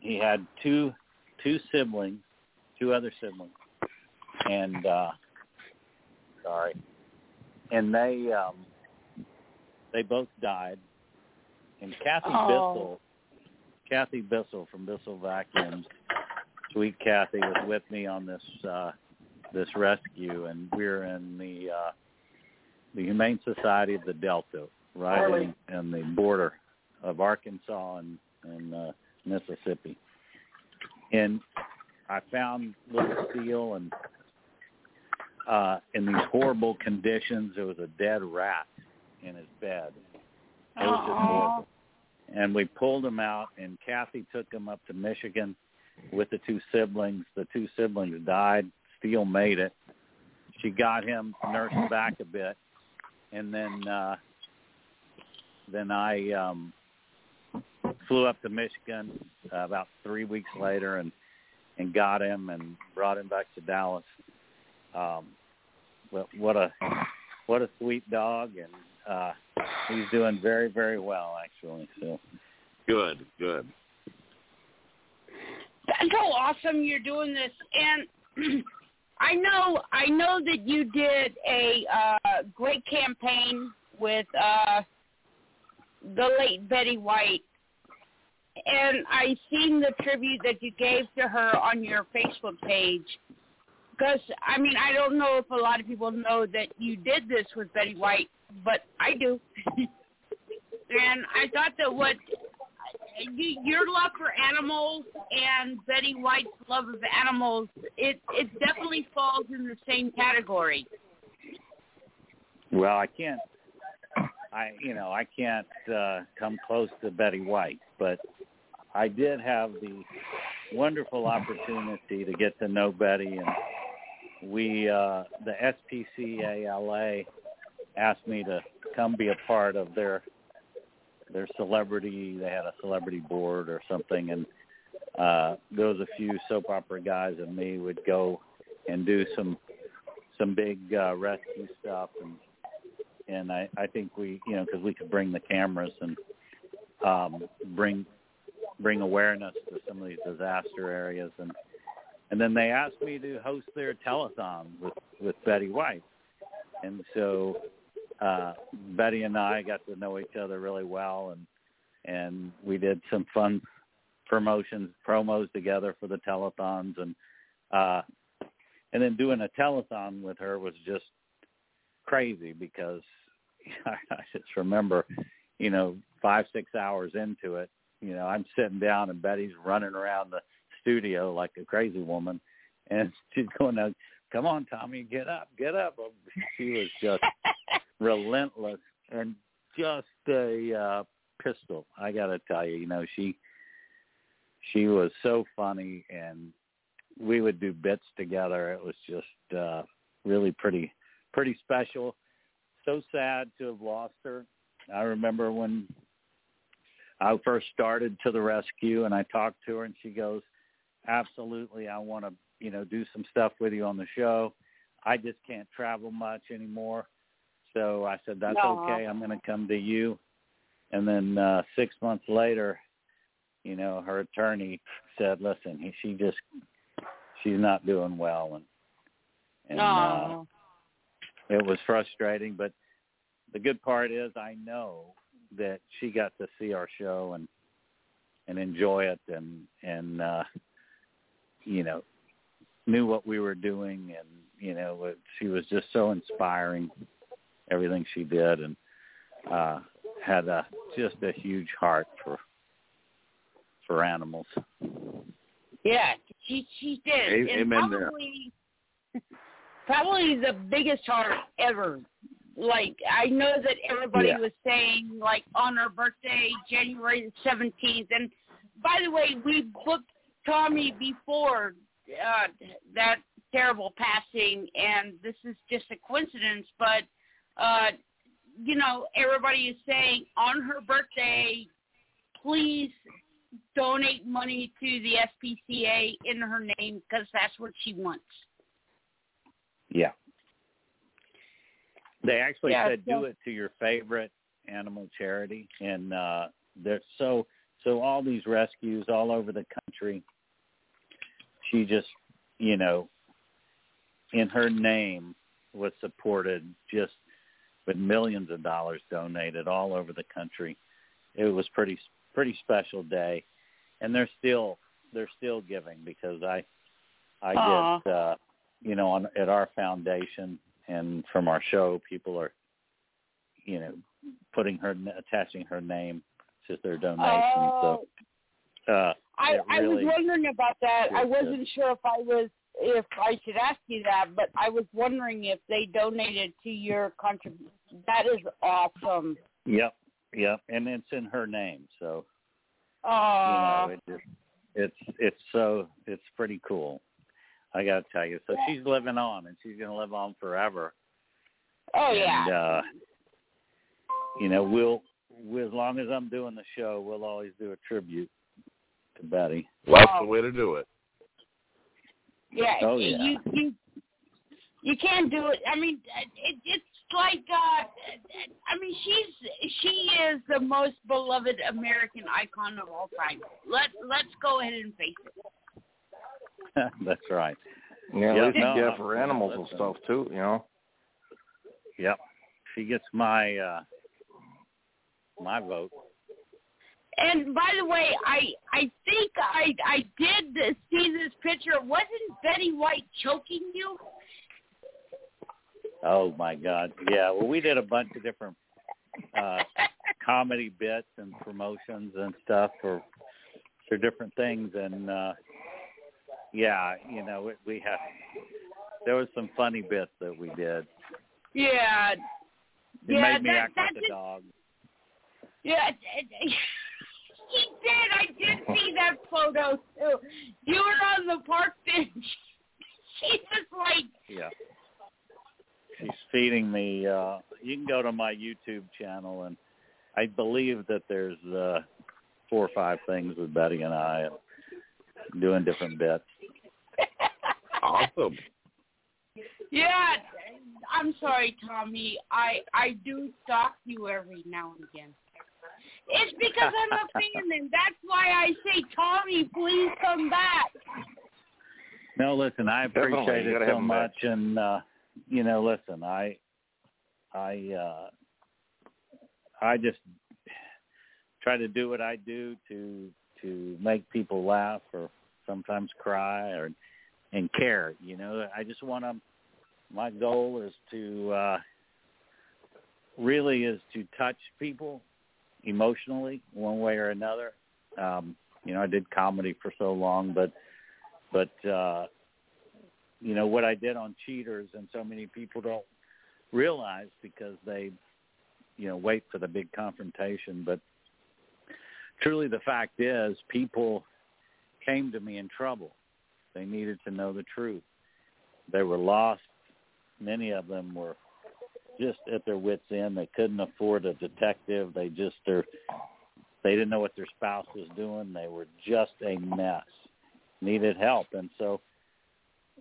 he had two two siblings, two other siblings. And uh sorry. And they um they both died. And Kathy Oh. Bissell Kathy Bissell from Bissell Vacuums, sweet Kathy was with me on this uh this rescue and we're in the uh the Humane Society of the Delta, right in, in the border of Arkansas and, and uh Mississippi. And I found little Steele and uh in these horrible conditions there was a dead rat in his bed. It was just horrible. And we pulled him out and Kathy took him up to Michigan with the two siblings. The two siblings died. Steele made it. She got him nursed back a bit and then uh then I um flew up to Michigan uh, about 3 weeks later and and got him and brought him back to Dallas. Um what what a what a sweet dog and uh he's doing very very well actually so Good, good. That's so awesome you're doing this. And I know I know that you did a uh great campaign with uh the late Betty White. And I seen the tribute that you gave to her on your Facebook page. Because I mean, I don't know if a lot of people know that you did this with Betty White, but I do. and I thought that what your love for animals and Betty White's love of animals, it it definitely falls in the same category. well I can't I you know I can't uh come close to Betty White but I did have the wonderful opportunity to get to know Betty and we uh the SPCALA asked me to come be a part of their their celebrity they had a celebrity board or something and uh there was a few soap opera guys and me would go and do some some big uh rescue stuff and and I I think we you know because we could bring the cameras and um bring bring awareness to some of these disaster areas. And and then they asked me to host their telethon with with Betty White. And so uh Betty and I got to know each other really well and and we did some fun promotions promos together for the telethons. And uh and then doing a telethon with her was just crazy because I just remember, you know, five six hours into it, you know, I'm sitting down and Betty's running around the studio like a crazy woman, and she's going, "Now, come on, Tommy, get up, get up." She was just relentless and just a uh, pistol. I got to tell you, you know, she she was so funny, and we would do bits together. It was just uh, really pretty pretty special. So sad to have lost her. I remember when I first started to the rescue, and I talked to her, and she goes, "Absolutely, I want to, you know, do some stuff with you on the show. I just can't travel much anymore." So I said, "That's No. okay. I'm going to come to you." And then uh, six months later, you know, her attorney said, "Listen, he, she just she's not doing well," and and uh, Aw. It was frustrating. But the good part is, I know that she got to see our show and and enjoy it, and and uh, you know, knew what we were doing, and you know, it, she was just so inspiring, everything she did, and uh, had a just a huge heart for for animals. Yeah, she she did. A- and amen there. probably probably the biggest heart ever. Like I know that everybody Yeah. was saying like on her birthday, January the seventeenth. And by the way, we booked Tommy before uh, that terrible passing, and this is just a coincidence. But uh, you know, everybody is saying on her birthday, please donate money to the SPCA in her name because that's what she wants. Yeah. They actually Yeah, said so- do it to your favorite animal charity and uh they're so so all these rescues all over the country she just you know in her name was supported just with millions of dollars donated all over the country. It was pretty pretty special day and they're still they're still giving because I I Aw. get uh you know on at our foundation and from our show people are you know putting her attaching her name to their donation so uh I, it I was wondering about that. I wasn't sure if I was if I should ask you that, but I was wondering if they donated to your contribution. That is awesome. Yep, yep, and it's in her name, so Aw. you know it just it's it's so it's pretty cool. I got to tell you, so she's living on, and she's going to live on forever. oh and, yeah. uh, you know, we'll, we as long as I'm doing the show, we'll always do a tribute to Betty. Well, that's the way to do it. Yeah, Oh, yeah. you you you can't do it. I mean, it, it's like uh, I mean, she's she is the most beloved American icon of all time. Let let's go ahead and face it. That's right. Yeah, at Yep, least no, yeah, for uh, animals and stuff too. You know. Yep. She gets my uh my vote. And by the way, I I think I I did see this picture. Wasn't Betty White choking you? Oh my God. Yeah. Well, we did a bunch of different uh comedy bits and promotions and stuff for for different things and uh yeah, you know, it, we had there was some funny bits that we did. Yeah. It yeah, made me that, act that like a dog. Yeah, it, it, he did. I did see that photo too. You were on the park bench. She was like, Yeah. She's feeding me uh you can go to my YouTube channel and I believe that there's uh four or five things with Betty and I doing different bits. Awesome. yeah. I'm sorry, Tommy. I I do stalk you every now and again. It's because I'm a fan, and that's why I say, Tommy, please come back. No, listen, I appreciate you it so have 'em back. much and uh you know, listen, I I uh I just try to do what I do to to make people laugh or sometimes cry or and care, you know. I just want to my goal is to uh really is to touch people emotionally one way or another. Um, you know, I did comedy for so long, but but uh, you know what I did on Cheaters, and so many people don't realize because they you know wait for the big confrontation. But truly, the fact is, people came to me in trouble. They needed to know the truth. They were lost. Many of them were just at their wits end. They couldn't afford a detective. They just are they didn't know what their spouse was doing. They were just a mess. Needed help. And so,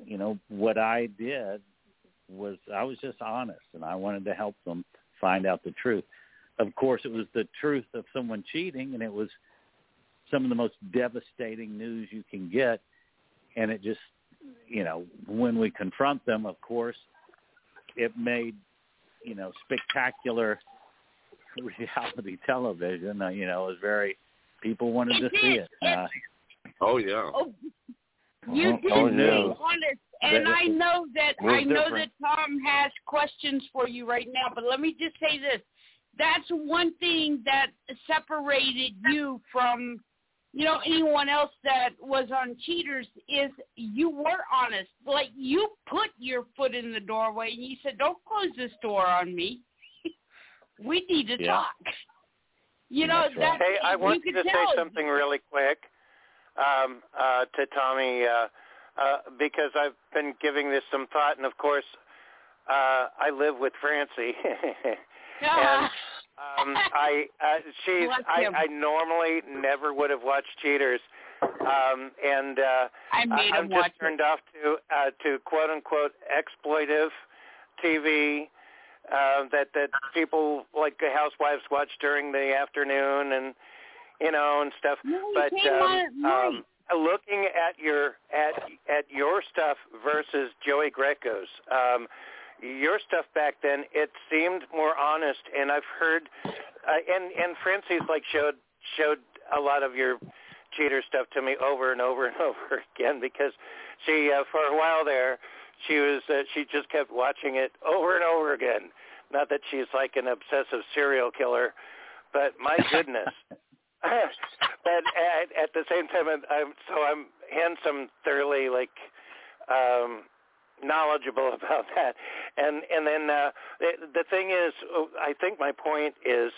you know, what I did was I was just honest and I wanted to help them find out the truth. Of course, it was the truth of someone cheating and it was some of the most devastating news you can get and it just you know when we confront them of course it made you know spectacular reality television. Uh, you know, it was very people wanted to see it. Uh, oh yeah. Oh, you Oh, did oh, be no. honest, and That- I know that I know different. that Tom has questions for you right now. But let me just say this: that's one thing that separated you from, you know, anyone else that was on Cheaters is you were honest. Like you put your foot in the doorway and you said, "Don't close this door on me. we need to Yeah. talk." You know That's that Hey, I you want could to say something really quick um, uh, to Tommy uh, uh, because I've been giving this some thought, and of course, uh, I live with Francie, and um, I uh, she's I. I normally never would have watched Cheaters, um, and uh, I made I'm him just watch it. turned off to uh, to quote unquote exploitive TV uh, that that people like the housewives watch during the afternoon and you know and stuff. but on at night. um, looking at your at at your stuff versus Joey Greco's, um, your stuff back then it seemed more honest, and I've heard uh, and and Francie's like showed showed a lot of your cheater stuff to me over and over and over again because she uh, for a while there she was uh, she just kept watching it over and over again. Not that she's like an obsessive serial killer, but my goodness. but at, at the same time, I'm, I'm so I'm handsome, thoroughly like um knowledgeable about that. And and then uh, the, the thing is, I think my point is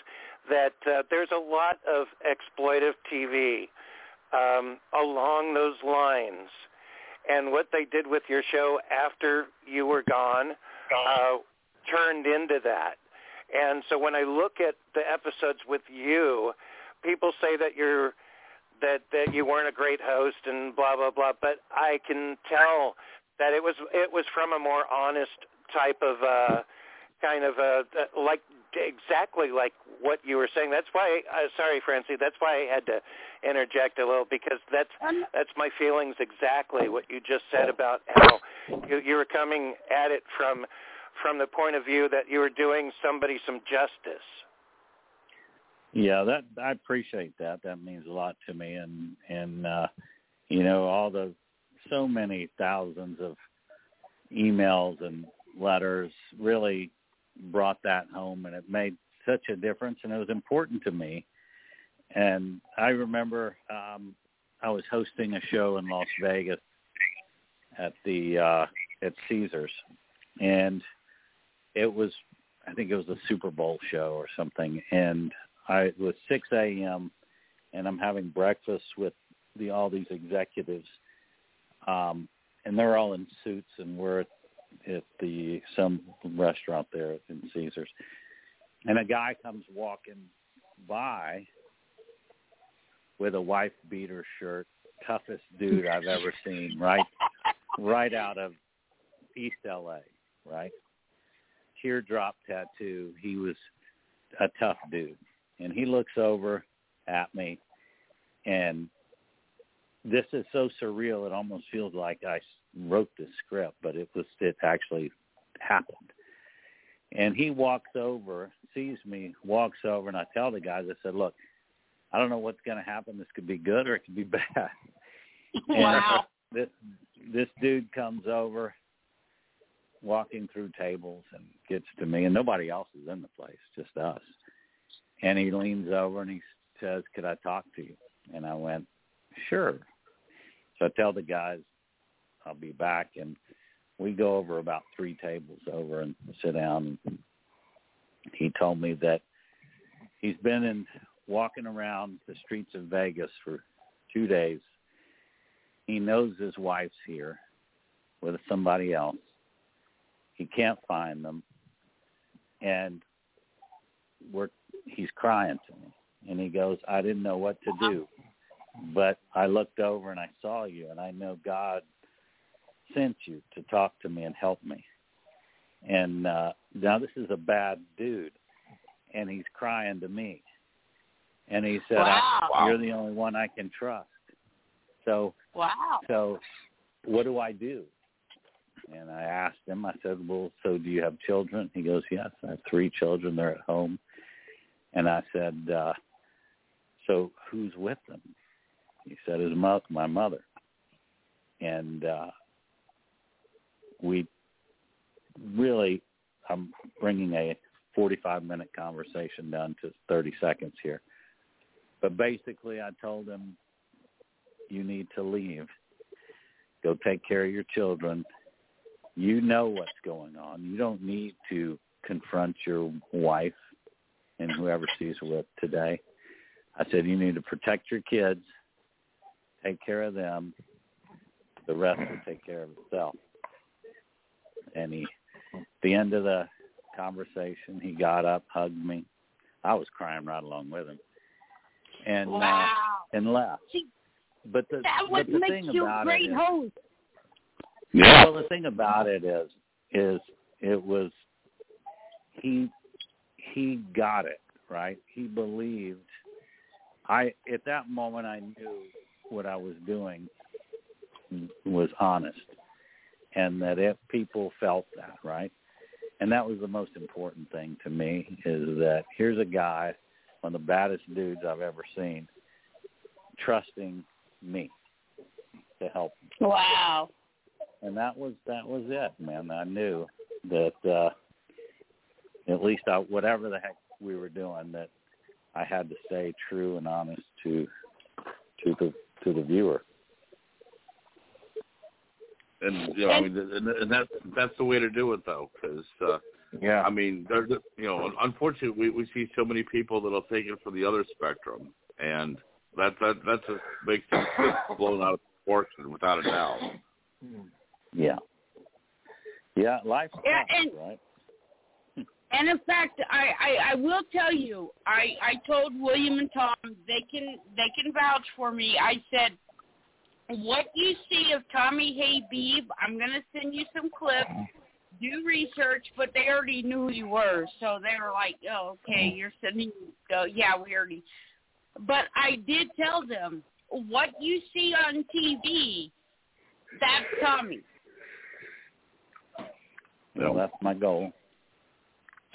that uh, there's a lot of exploitive TV um, along those lines. And what they did with your show after you were gone uh, turned into that. And so when I look at the episodes with you, people say that you're that that you weren't a great host and blah blah blah, but I can tell that it was it was from a more honest type of uh kind of uh like exactly like what you were saying. That's why uh, sorry Francie, that's why I had to interject a little because that's that's my feelings exactly what you just said about how you, you were coming at it from from the point of view that you were doing somebody some justice. Yeah, that I appreciate that. That means a lot to me, and and uh, you know all the so many thousands of emails and letters really brought that home, and it made such a difference, and it was important to me. And I remember um, I was hosting a show in Las Vegas at the uh, at Caesars, and it was I think it was a Super Bowl show or something, and I it was six a.m. and I'm having breakfast with the all these executives, um, and they're all in suits, and we're at, at the some restaurant there in Caesars, and a guy comes walking by with a wife beater shirt, toughest dude I've ever seen, right, right out of East L.A. Right, teardrop tattoo. He was a tough dude and he looks over at me and this is so surreal it almost feels like I wrote this script but it was it actually happened and he walks over sees me walks over and i tell the guys i said look i don't know what's going to happen this could be good or it could be bad Wow. and this this dude comes over walking through tables and gets to me, and nobody else is in the place, just us. And he leans over and he says, "Could I talk to you?" And I went, "Sure." So I tell the guys I'll be back, and we go over about three tables over and sit down. He told me that he's been in walking around the streets of Vegas for two days. He knows his wife's here with somebody else. He can't find them, and we're he's crying to me, and he goes, "I didn't know what to do, but I looked over and I saw you, and I know God sent you to talk to me and help me." And uh, now this is a bad dude, and he's crying to me, and he said, Wow. I, "You're the only one I can trust." So Wow. so what do I do? And I asked him, I said, well, so do you have children? He goes, yes, I have three children. They're at home. And I said, uh, so who's with them? He said, his mo- my mother. And uh, we really, I'm bringing a 45-minute conversation down to 30 seconds here. But basically, I told him, you need to leave go take care of your children. You know what's going on. You don't need to confront your wife and whoever she's with today. I said you need to protect your kids, take care of them. The rest will take care of itself. And he, at the end of the conversation, he got up, hugged me. I was crying right along with him, and Wow. uh, and left. See, But the that but what the makes thing you a about great it is, host. well, the thing about it is, is it was he he got it right. He believed. I at that moment I knew what I was doing was honest, and that if people felt that right, and that was the most important thing to me is that here's a guy, one of the baddest dudes I've ever seen, trusting me to help him Wow. and that was that was it, man. I knew that uh at least I, whatever the heck we were doing, that I had to stay true and honest to to the to the viewer. And you know, I mean, and, and that's that's the way to do it, though, because uh, Yeah. I mean, there's you know, unfortunately, we we see so many people that'll take it from the other spectrum, and that that that just makes things get blown out of proportion, without a doubt. Yeah. Yeah, life's Yeah, and- right? And in fact, I, I I will tell you, I I told William and Tom they can they can vouch for me. I said, what you see of Tommy Habeeb, I'm gonna send you some clips. Do research, but they already knew who you were, so they were like, "Oh, okay, you're sending." Uh, yeah, we already. But I did tell them what you see on TV. That's Tommy. Well, that's my goal.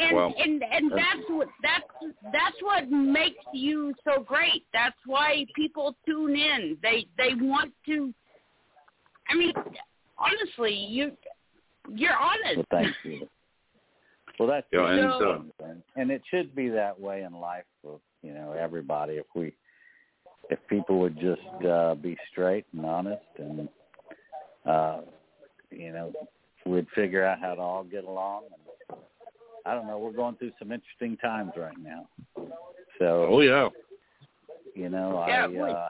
And Well, and and that's what that's that's what makes you so great. That's why people tune in. They they want to. I mean, honestly, you you're honest. Well, thank you. Well, that's Yeah, and, the uh, and, and it should be that way in life for you know everybody. If we, if people would just uh, be straight and honest, and uh, you know, we'd figure out how to all get along. And I don't know. We're going through some interesting times right now. So, Oh yeah, you know, Yeah, I wait. uh,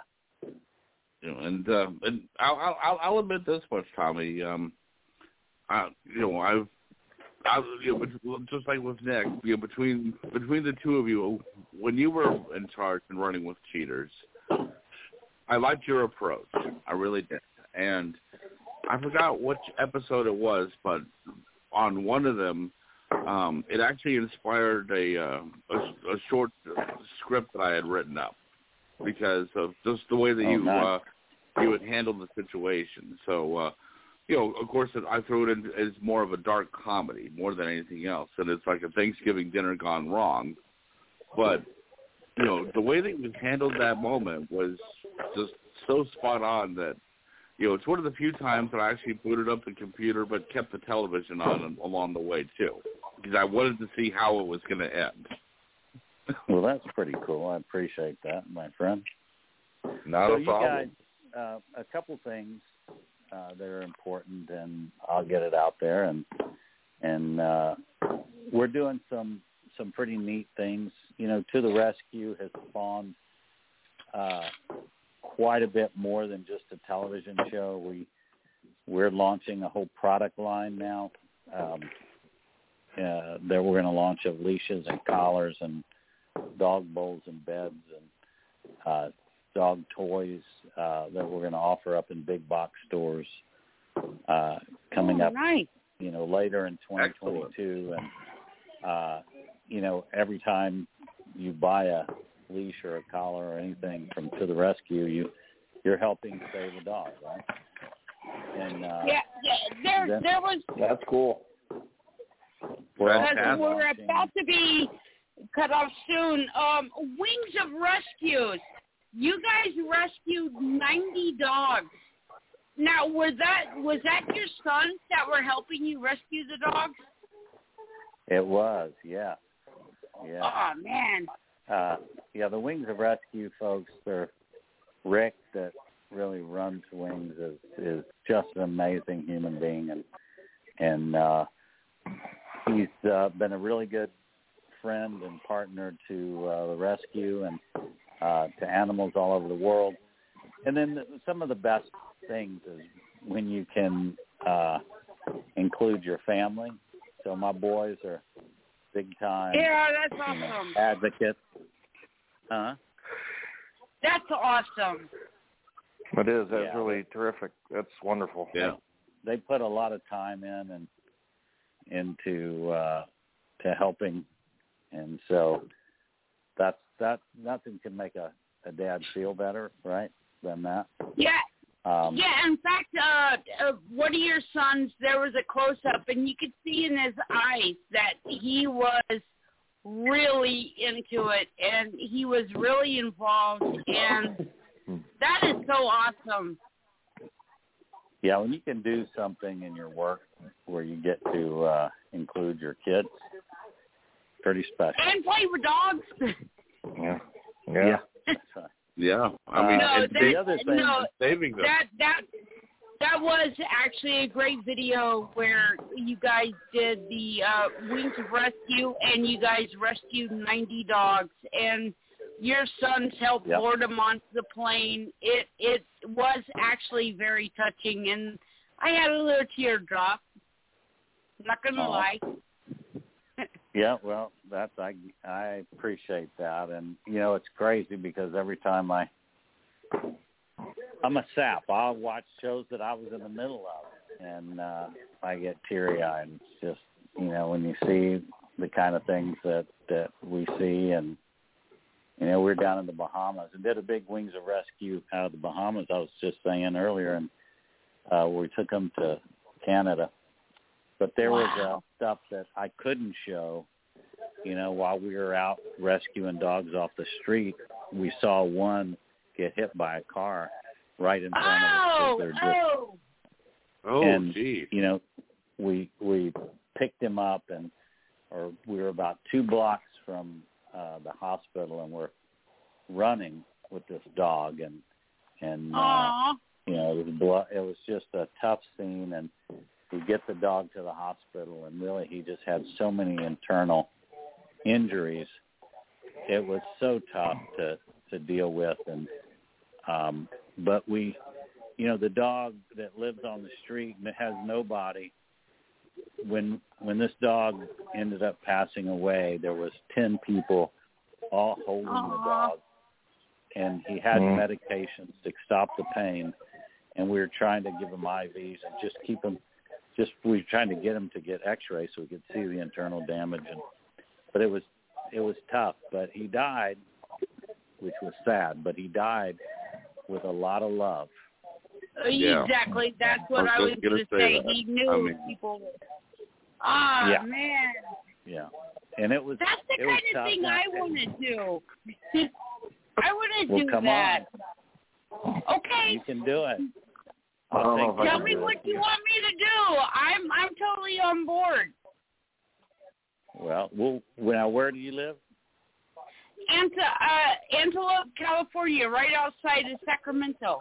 you know, and uh, and I'll, I'll I'll I'll admit this much, Tommy. Um, I you know I've. I, you know, just like with Nick, you know, between between the two of you, when you were in charge and running with cheaters, I liked your approach. I really did, and I forgot which episode it was, but on one of them, um, it actually inspired a, uh, a a short script that I had written up because of just the way that Oh, you nice. uh, you would handle the situation. So, uh, you know, of course, I threw it in as more of a dark comedy more than anything else, and it's like a Thanksgiving dinner gone wrong. But you know, the way that you handled that moment was just so spot on that you know, it's one of the few times that I actually booted up the computer but kept the television on along the way too, because I wanted to see how it was going to end. Well, that's pretty cool. I appreciate that, my friend. Not so a you problem. guys, uh, a couple things uh, that are important, and I'll get it out there. And and uh, we're doing some some pretty neat things. You know, to the rescue has spawned uh, quite a bit more than just a television show. We we're launching a whole product line now. Um, uh, that we're going to launch of leashes and collars and dog bowls and beds and uh, dog toys uh, that we're going to offer up in big box stores uh, coming oh, up, Nice. you know, later in 2022. And uh, you know, every time you buy a leash or a collar or anything from To the Rescue, you you're helping save a dog, right? And uh, Yeah, yeah. There, then- there was That's cool. We're because we're about to be cut off soon. Um, Wings of Rescues. You guys rescued 90 dogs. Now, was that was that your sons that were helping you rescue the dogs? It was, yeah, yeah. Oh man. uh, yeah, the Wings of Rescue folks, they're Rick that really runs Wings is is just an amazing human being and and uh he's uh, been a really good friend and partner to uh, the rescue and uh to animals all over the world. And then some of the best things is when you can uh include your family. So my boys are big time Yeah, that's you know, awesome. advocates. Huh? That's awesome. It is. That's Yeah. really terrific. That's wonderful. Yeah. They put a lot of time in and into uh to helping and so that's that nothing can make a, a dad feel better, right? Than that. Yeah, Um yeah. In fact, uh, uh, one of your sons, there was a close up, and you could see in his eyes that he was really into it, and he was really involved, and that is so awesome. Yeah, when you can do something in your work where you get to uh include your kids, pretty special. And play with dogs. Yeah. Yeah. Yeah, I mean, no, that, the other thing no, is- saving them. that that that was actually a great video where you guys did the uh, Wings of Rescue and you guys rescued 90 dogs and your sons helped Yep. board them onto the plane. It it was actually very touching and I had a little tear drop. Not gonna Aw. lie. Yeah, well, that's I I appreciate that, and you know it's crazy because every time I I'm a sap, I'll watch shows that I was in the middle of, and uh, I get teary eyed. It's just you know when you see the kind of things that that we see, and you know we're down in the Bahamas and did a big Wings of Rescue out of the Bahamas. I was just saying earlier, and uh, we took them to Canada but there was uh, stuff that I couldn't show. You know, while we were out rescuing dogs off the street, we saw one get hit by a car right in front of us. Oh, as they're just, oh. Oh, and gee. you know, we we picked him up and or we were about two blocks from uh the hospital and we're running with this dog and and uh, you know, it was blood, it was just a tough scene and we get the dog to the hospital and really he just had so many internal injuries. It was so tough to to deal with and um but we you know the dog that lives on the street and has nobody when when this dog ended up passing away there was 10 people all holding the dog. And he had Mhm. medications to stop the pain. And we were trying to give him IVs and just keep him just we were trying to get him to get x-rays so we could see the internal damage. And but it was it was tough. But he died which was sad but he died with a lot of love Yeah. Exactly. That's what I I was was just gonna going to say say. He knew I mean- people. Ah, Yeah. man. yeah and it was That's the it was kind of thing I want to do. I want to well do come that. on Okay. you can do it I don't know if I Tell can me what it. you want me to do. I'm I'm totally on board. Well, we'll now where do you live? Ant- uh, Antelope, California, right outside of Sacramento.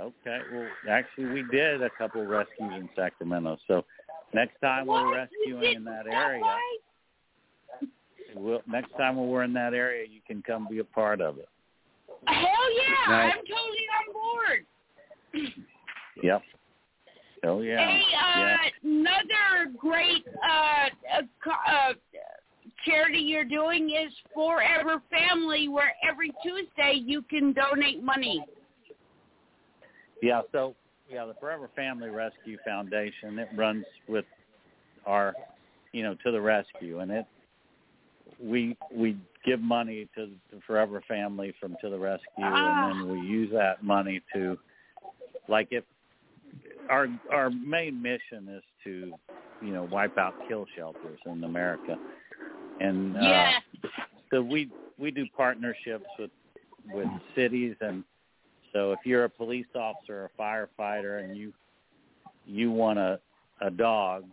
Okay. Well, actually, we did a couple rescues in Sacramento. So next time we're rescuing in that that area, right? we'll, next time when we're in that area, you can come be a part of it. Hell yeah! Nice. I'm totally on board. Yep. Oh yeah. Hey, uh, yeah. another great uh, uh, uh, charity you're doing is Forever Family, where every Tuesday you can donate money. Yeah. So yeah, the Forever Family Rescue Foundation it runs with our, you know, to the rescue, and it we we give money to the Forever Family from To the Rescue, Ah. and then we use that money to, like, if our our main mission is to, you know, wipe out kill shelters in America, and uh, Yeah. so we we do partnerships with with cities and so if you're a police officer or a firefighter and you you want a a dog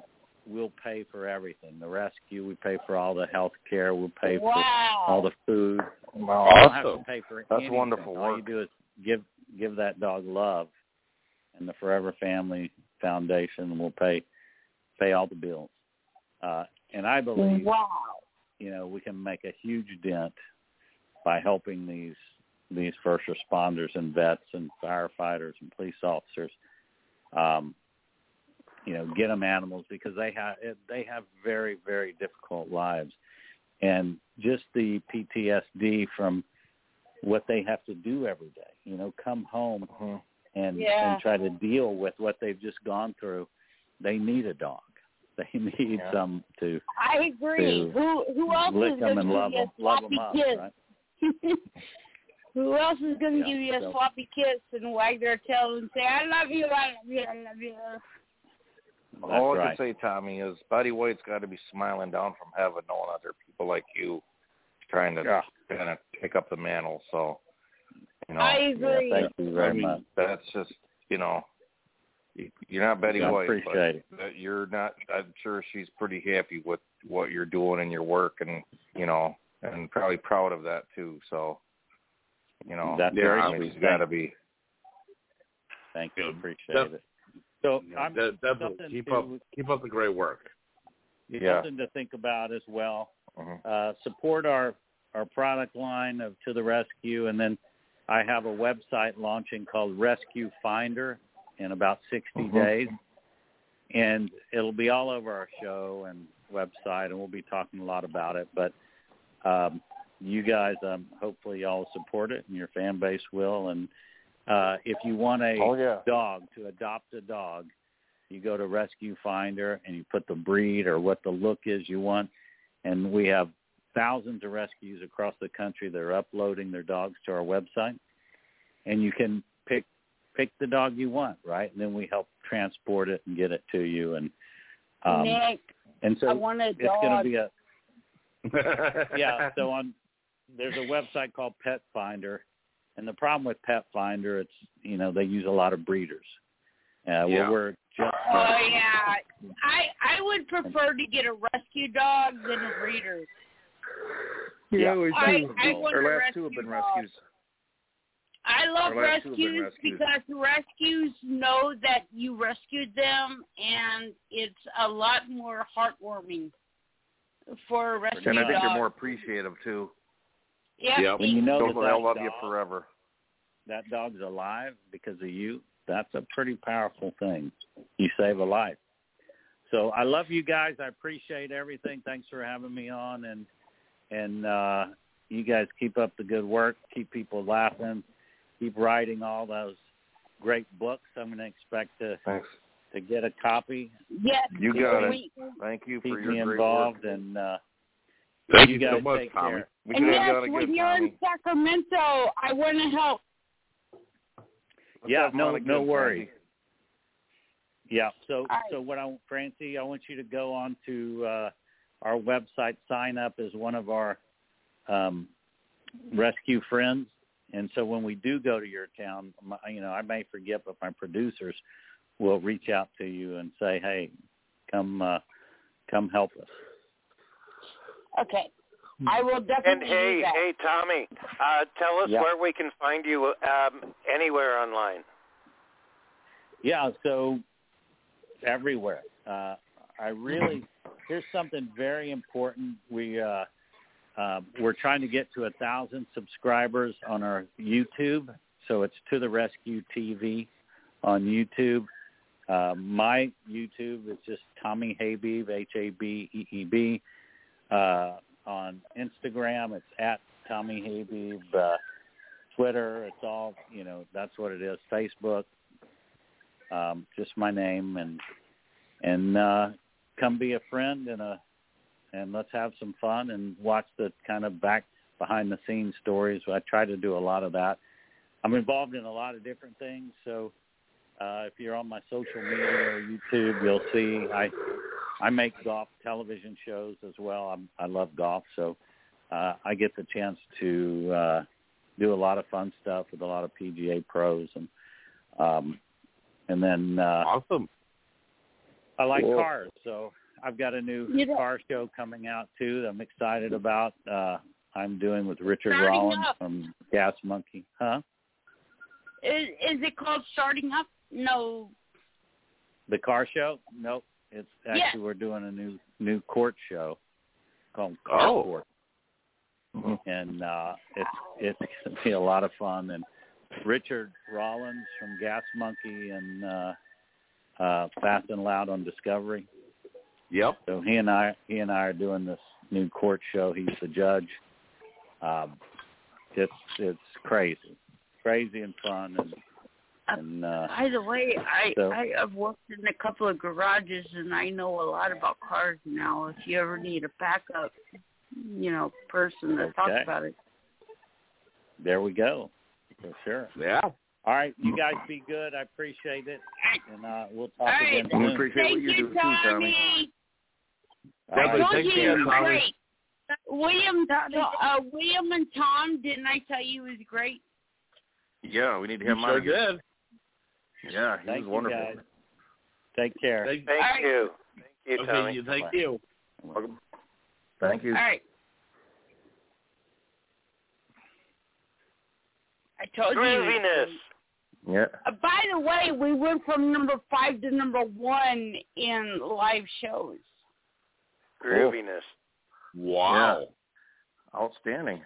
we'll pay for everything the rescue we pay for all the health care we'll pay for Wow. all the food Wow, you don't have to awesome. That's anything. wonderful all you do is give give that dog love and the forever family foundation will pay pay all the bills uh and i believe Wow. you know, we can make a huge dent by helping these these first responders and vets and firefighters and police officers, um, you know, get them animals because they have they have very very difficult lives, and just the PTSD from what they have to do every day. You know, come home Mhm. and Yeah. and try to deal with what they've just gone through. They need a dog. They need Yeah. some to I agree. to Who who else lick is them going and to love give you them, a love sloppy them up, kiss? right? who else is going to Yeah, give you a so- sloppy kiss and wag their tail and say, "I love you, I love you, I love you"? That's All I right. can say, Tommy, is Betty White's got to be smiling down from heaven, knowing that there are people like you trying to Yeah. kind of take up the mantle. So, you know, I Yeah, agree. thank you very I mean, much. That's just, you know, you- you're not Betty I White, appreciate but that you're not. I'm sure she's pretty happy with what you're doing in your work, and you know, and probably proud of that too. So, you know, That's yeah, very I mean, sweet. she's got to be. Thank you. Yeah, Appreciate def- it. So You know, I'm de- definitely keep to, up keep up the great work. Yeah. something to think about as well. Mhm. Uh, support our our product line of To the Rescue, and then I have a website launching called Rescue Finder in about 60 Mhm. days, and it'll be all over our show and website, and we'll be talking a lot about it. But um, you guys, um, hopefully, y'all support it, and your fan base will. And uh, if you want a Oh yeah. dog to adopt a dog, you go to Rescue Finder and you put the breed or what the look is you want, and we have thousands of rescues across the country that are uploading their dogs to our website, and you can pick pick the dog you want, right? And then we help transport it and get it to you, and um, Nick, and so I want a it's going to be a yeah. So on there's a website called Pet Finder, and the problem with Pet Finder, it's you know they use a lot of breeders. Uh, Yeah. we're, we're just Oh yeah, I I would prefer to get a rescue dog than a breeder. Yeah, we I- do. I want Our last two have been rescue dog. rescues. I love Our last two have been rescues rescues. because rescues know that you rescued them, and it's a lot more heartwarming for a rescue And I think dog. you're more appreciative too. Yeah, Yep. when you know They'll, that they'll that love you forever. that dog's alive because of you, that's a pretty powerful thing. You save a life. So I love you guys. I appreciate everything. Thanks for having me on and and uh you guys keep up the good work, keep people laughing, keep writing all those great books. I'm going to expect to Thanks. to get a copy. yes, You got it. Thank you Keep for your me great involved work. and uh Thank you you, guys so much, take Tommy. care. We and yes, have you on when again, you're in Sacramento, I want to help. Let's Yeah, no- fun no worries. Yeah. So All right. so what I Francie, I want you to go on to uh, our website, sign up as one of our um, rescue friends, and so when we do go to your town, my, you know, I may forget, but my producers will reach out to you and say, "Hey, come, uh, come help us." Okay. I will definitely And hey, do that. hey, Tommy, uh, tell us Yeah. where we can find you um, anywhere online. Yeah, so everywhere. Uh, I really here's something very important. We uh, uh, we're trying to get to a thousand subscribers on our YouTube, so it's to the rescue TV on YouTube. Uh, my YouTube is just Tommy Habeeb, H A B E E B. On Instagram, it's at Tommy Habeeb. Uh, Twitter, it's all you know. That's what it is. Facebook, um, just my name, and and uh, come be a friend and a and let's have some fun and watch the kind of back behind the scenes stories. I try to do a lot of that. I'm involved in a lot of different things, so uh, if you're on my social media or YouTube, you'll see I I make golf television shows as well. I'm, I love golf, so uh, I get the chance to uh, do a lot of fun stuff with a lot of PGA pros and um, and then uh, awesome. I like Cool. cars, so I've got a new You know- car show coming out too. That I'm excited about. Uh, I'm doing with Richard Starting Rawlings up. from Gas Monkey, huh? Is, is it called Starting Up? No. The car show? Nope. It's actually Yeah. we're doing a new new court show called Car Oh. Court, and uh, it's it's gonna be a lot of fun. And Richard Rawlings from Gas Monkey and uh, uh, Fast and Loud on Discovery. Yep. So he and I he and I are doing this new court show. He's the judge. Um, it's it's crazy, crazy and fun, and and uh, By the way, I So- I have worked in a couple of garages and I know a lot about cars now. If you ever need a backup, you know, person to talks Okay. about it. there we go, for sure. Yeah. All right, you guys be good. I appreciate it, and uh, we'll talk All right. again soon. We appreciate Thank what you you, do too, Tommy. All right. I told Thank you you, he was Tommy. great. William, uh, William and Tom, didn't I tell you he was great? Yeah, we need to You have him sure on. did. Yeah, he Thank was you, wonderful. guys. Take care. Thank, Thank All right. you. Thank you, okay, Tommy. you- thank Bye-bye. you. Welcome. Thank you. All right. I told you. he Grooviness. great. Yeah. Uh, by the way, we went from number five to number one in live shows. Grooviness. Wow. Outstanding.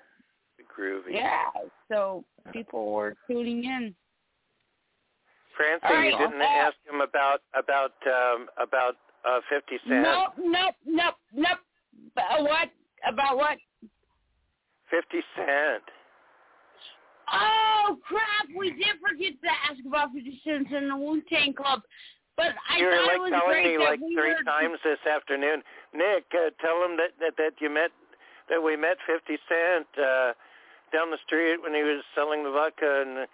Groovy. Yeah, so people were tuning in. Francie, right, you didn't ask him about about um about uh fifty cent. Nope, nope, nope, nope. Uh, what? About what? Fifty cent. Oh crap! We did forget to ask about Fifty Cent and the Wu Tang Club, but I you were thought like it was telling great me like we three were. times this afternoon. Nick, uh, tell him that, that that you met that we met Fifty Cent uh down the street when he was selling the vodka and.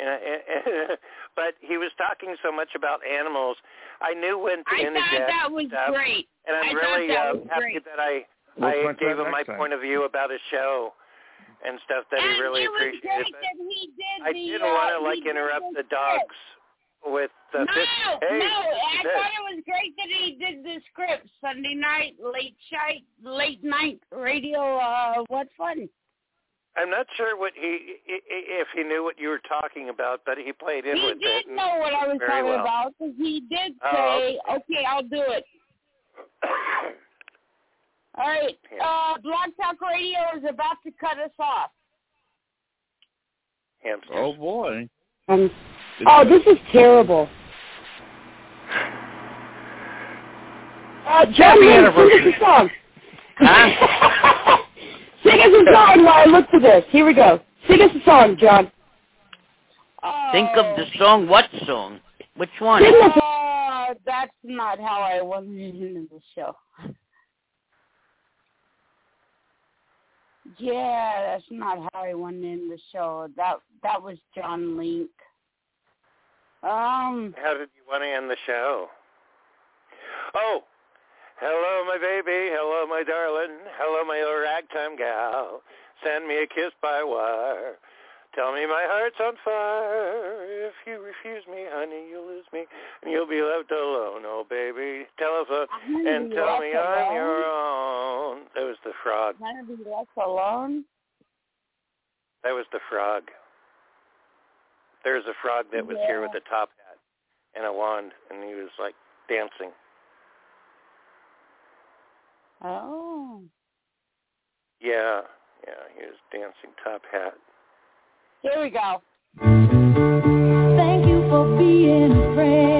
And, and, but he was talking so much about animals. I knew when to I thought interject that was stuff, great. and I'm I thought really that uh, was happy great. that I We'll I gave him my time. point of view about his show and stuff that and he really appreciated. great But that he did I didn't uh, want to like interrupt the the dogs with the no, fish. Hey, no, I this. thought it was great that he did the script Sunday night, late night, late night radio. Uh, what fun! I'm not sure what he i- i- if he knew what you were talking about, but he played in He with it. did know what I was talking well. about because he did Oh, say, "Okay, I'll do it." All right, Yeah. uh, Blog Talk Radio is about to cut us off. Hamsters. Oh boy. Um, oh, this is terrible. Uh, John, Lynn, sing us a song. sing us a song while I look for this. Here we go. Sing us a song, John. Think of the song. What song? Which one? Sing us a Uh, that's not how I wanted it in the show. Yeah, that's not how I went in the show. That that was John Link. Um, How did you want to end the show? Oh, hello, my baby. Hello, my darling. Hello, my little ragtime gal. Send me a kiss by wire. Tell me my heart's on fire. If you refuse me, honey, you'll lose me, and you'll be left alone. Oh, baby, telephone uh, and tell me I'm your own. That was the frog. To be left alone? That was the frog. There's a frog that was here with a top hat and a wand, and he was like dancing. Oh. Yeah, yeah, he was dancing top hat. Here we go. Thank you for being a friend.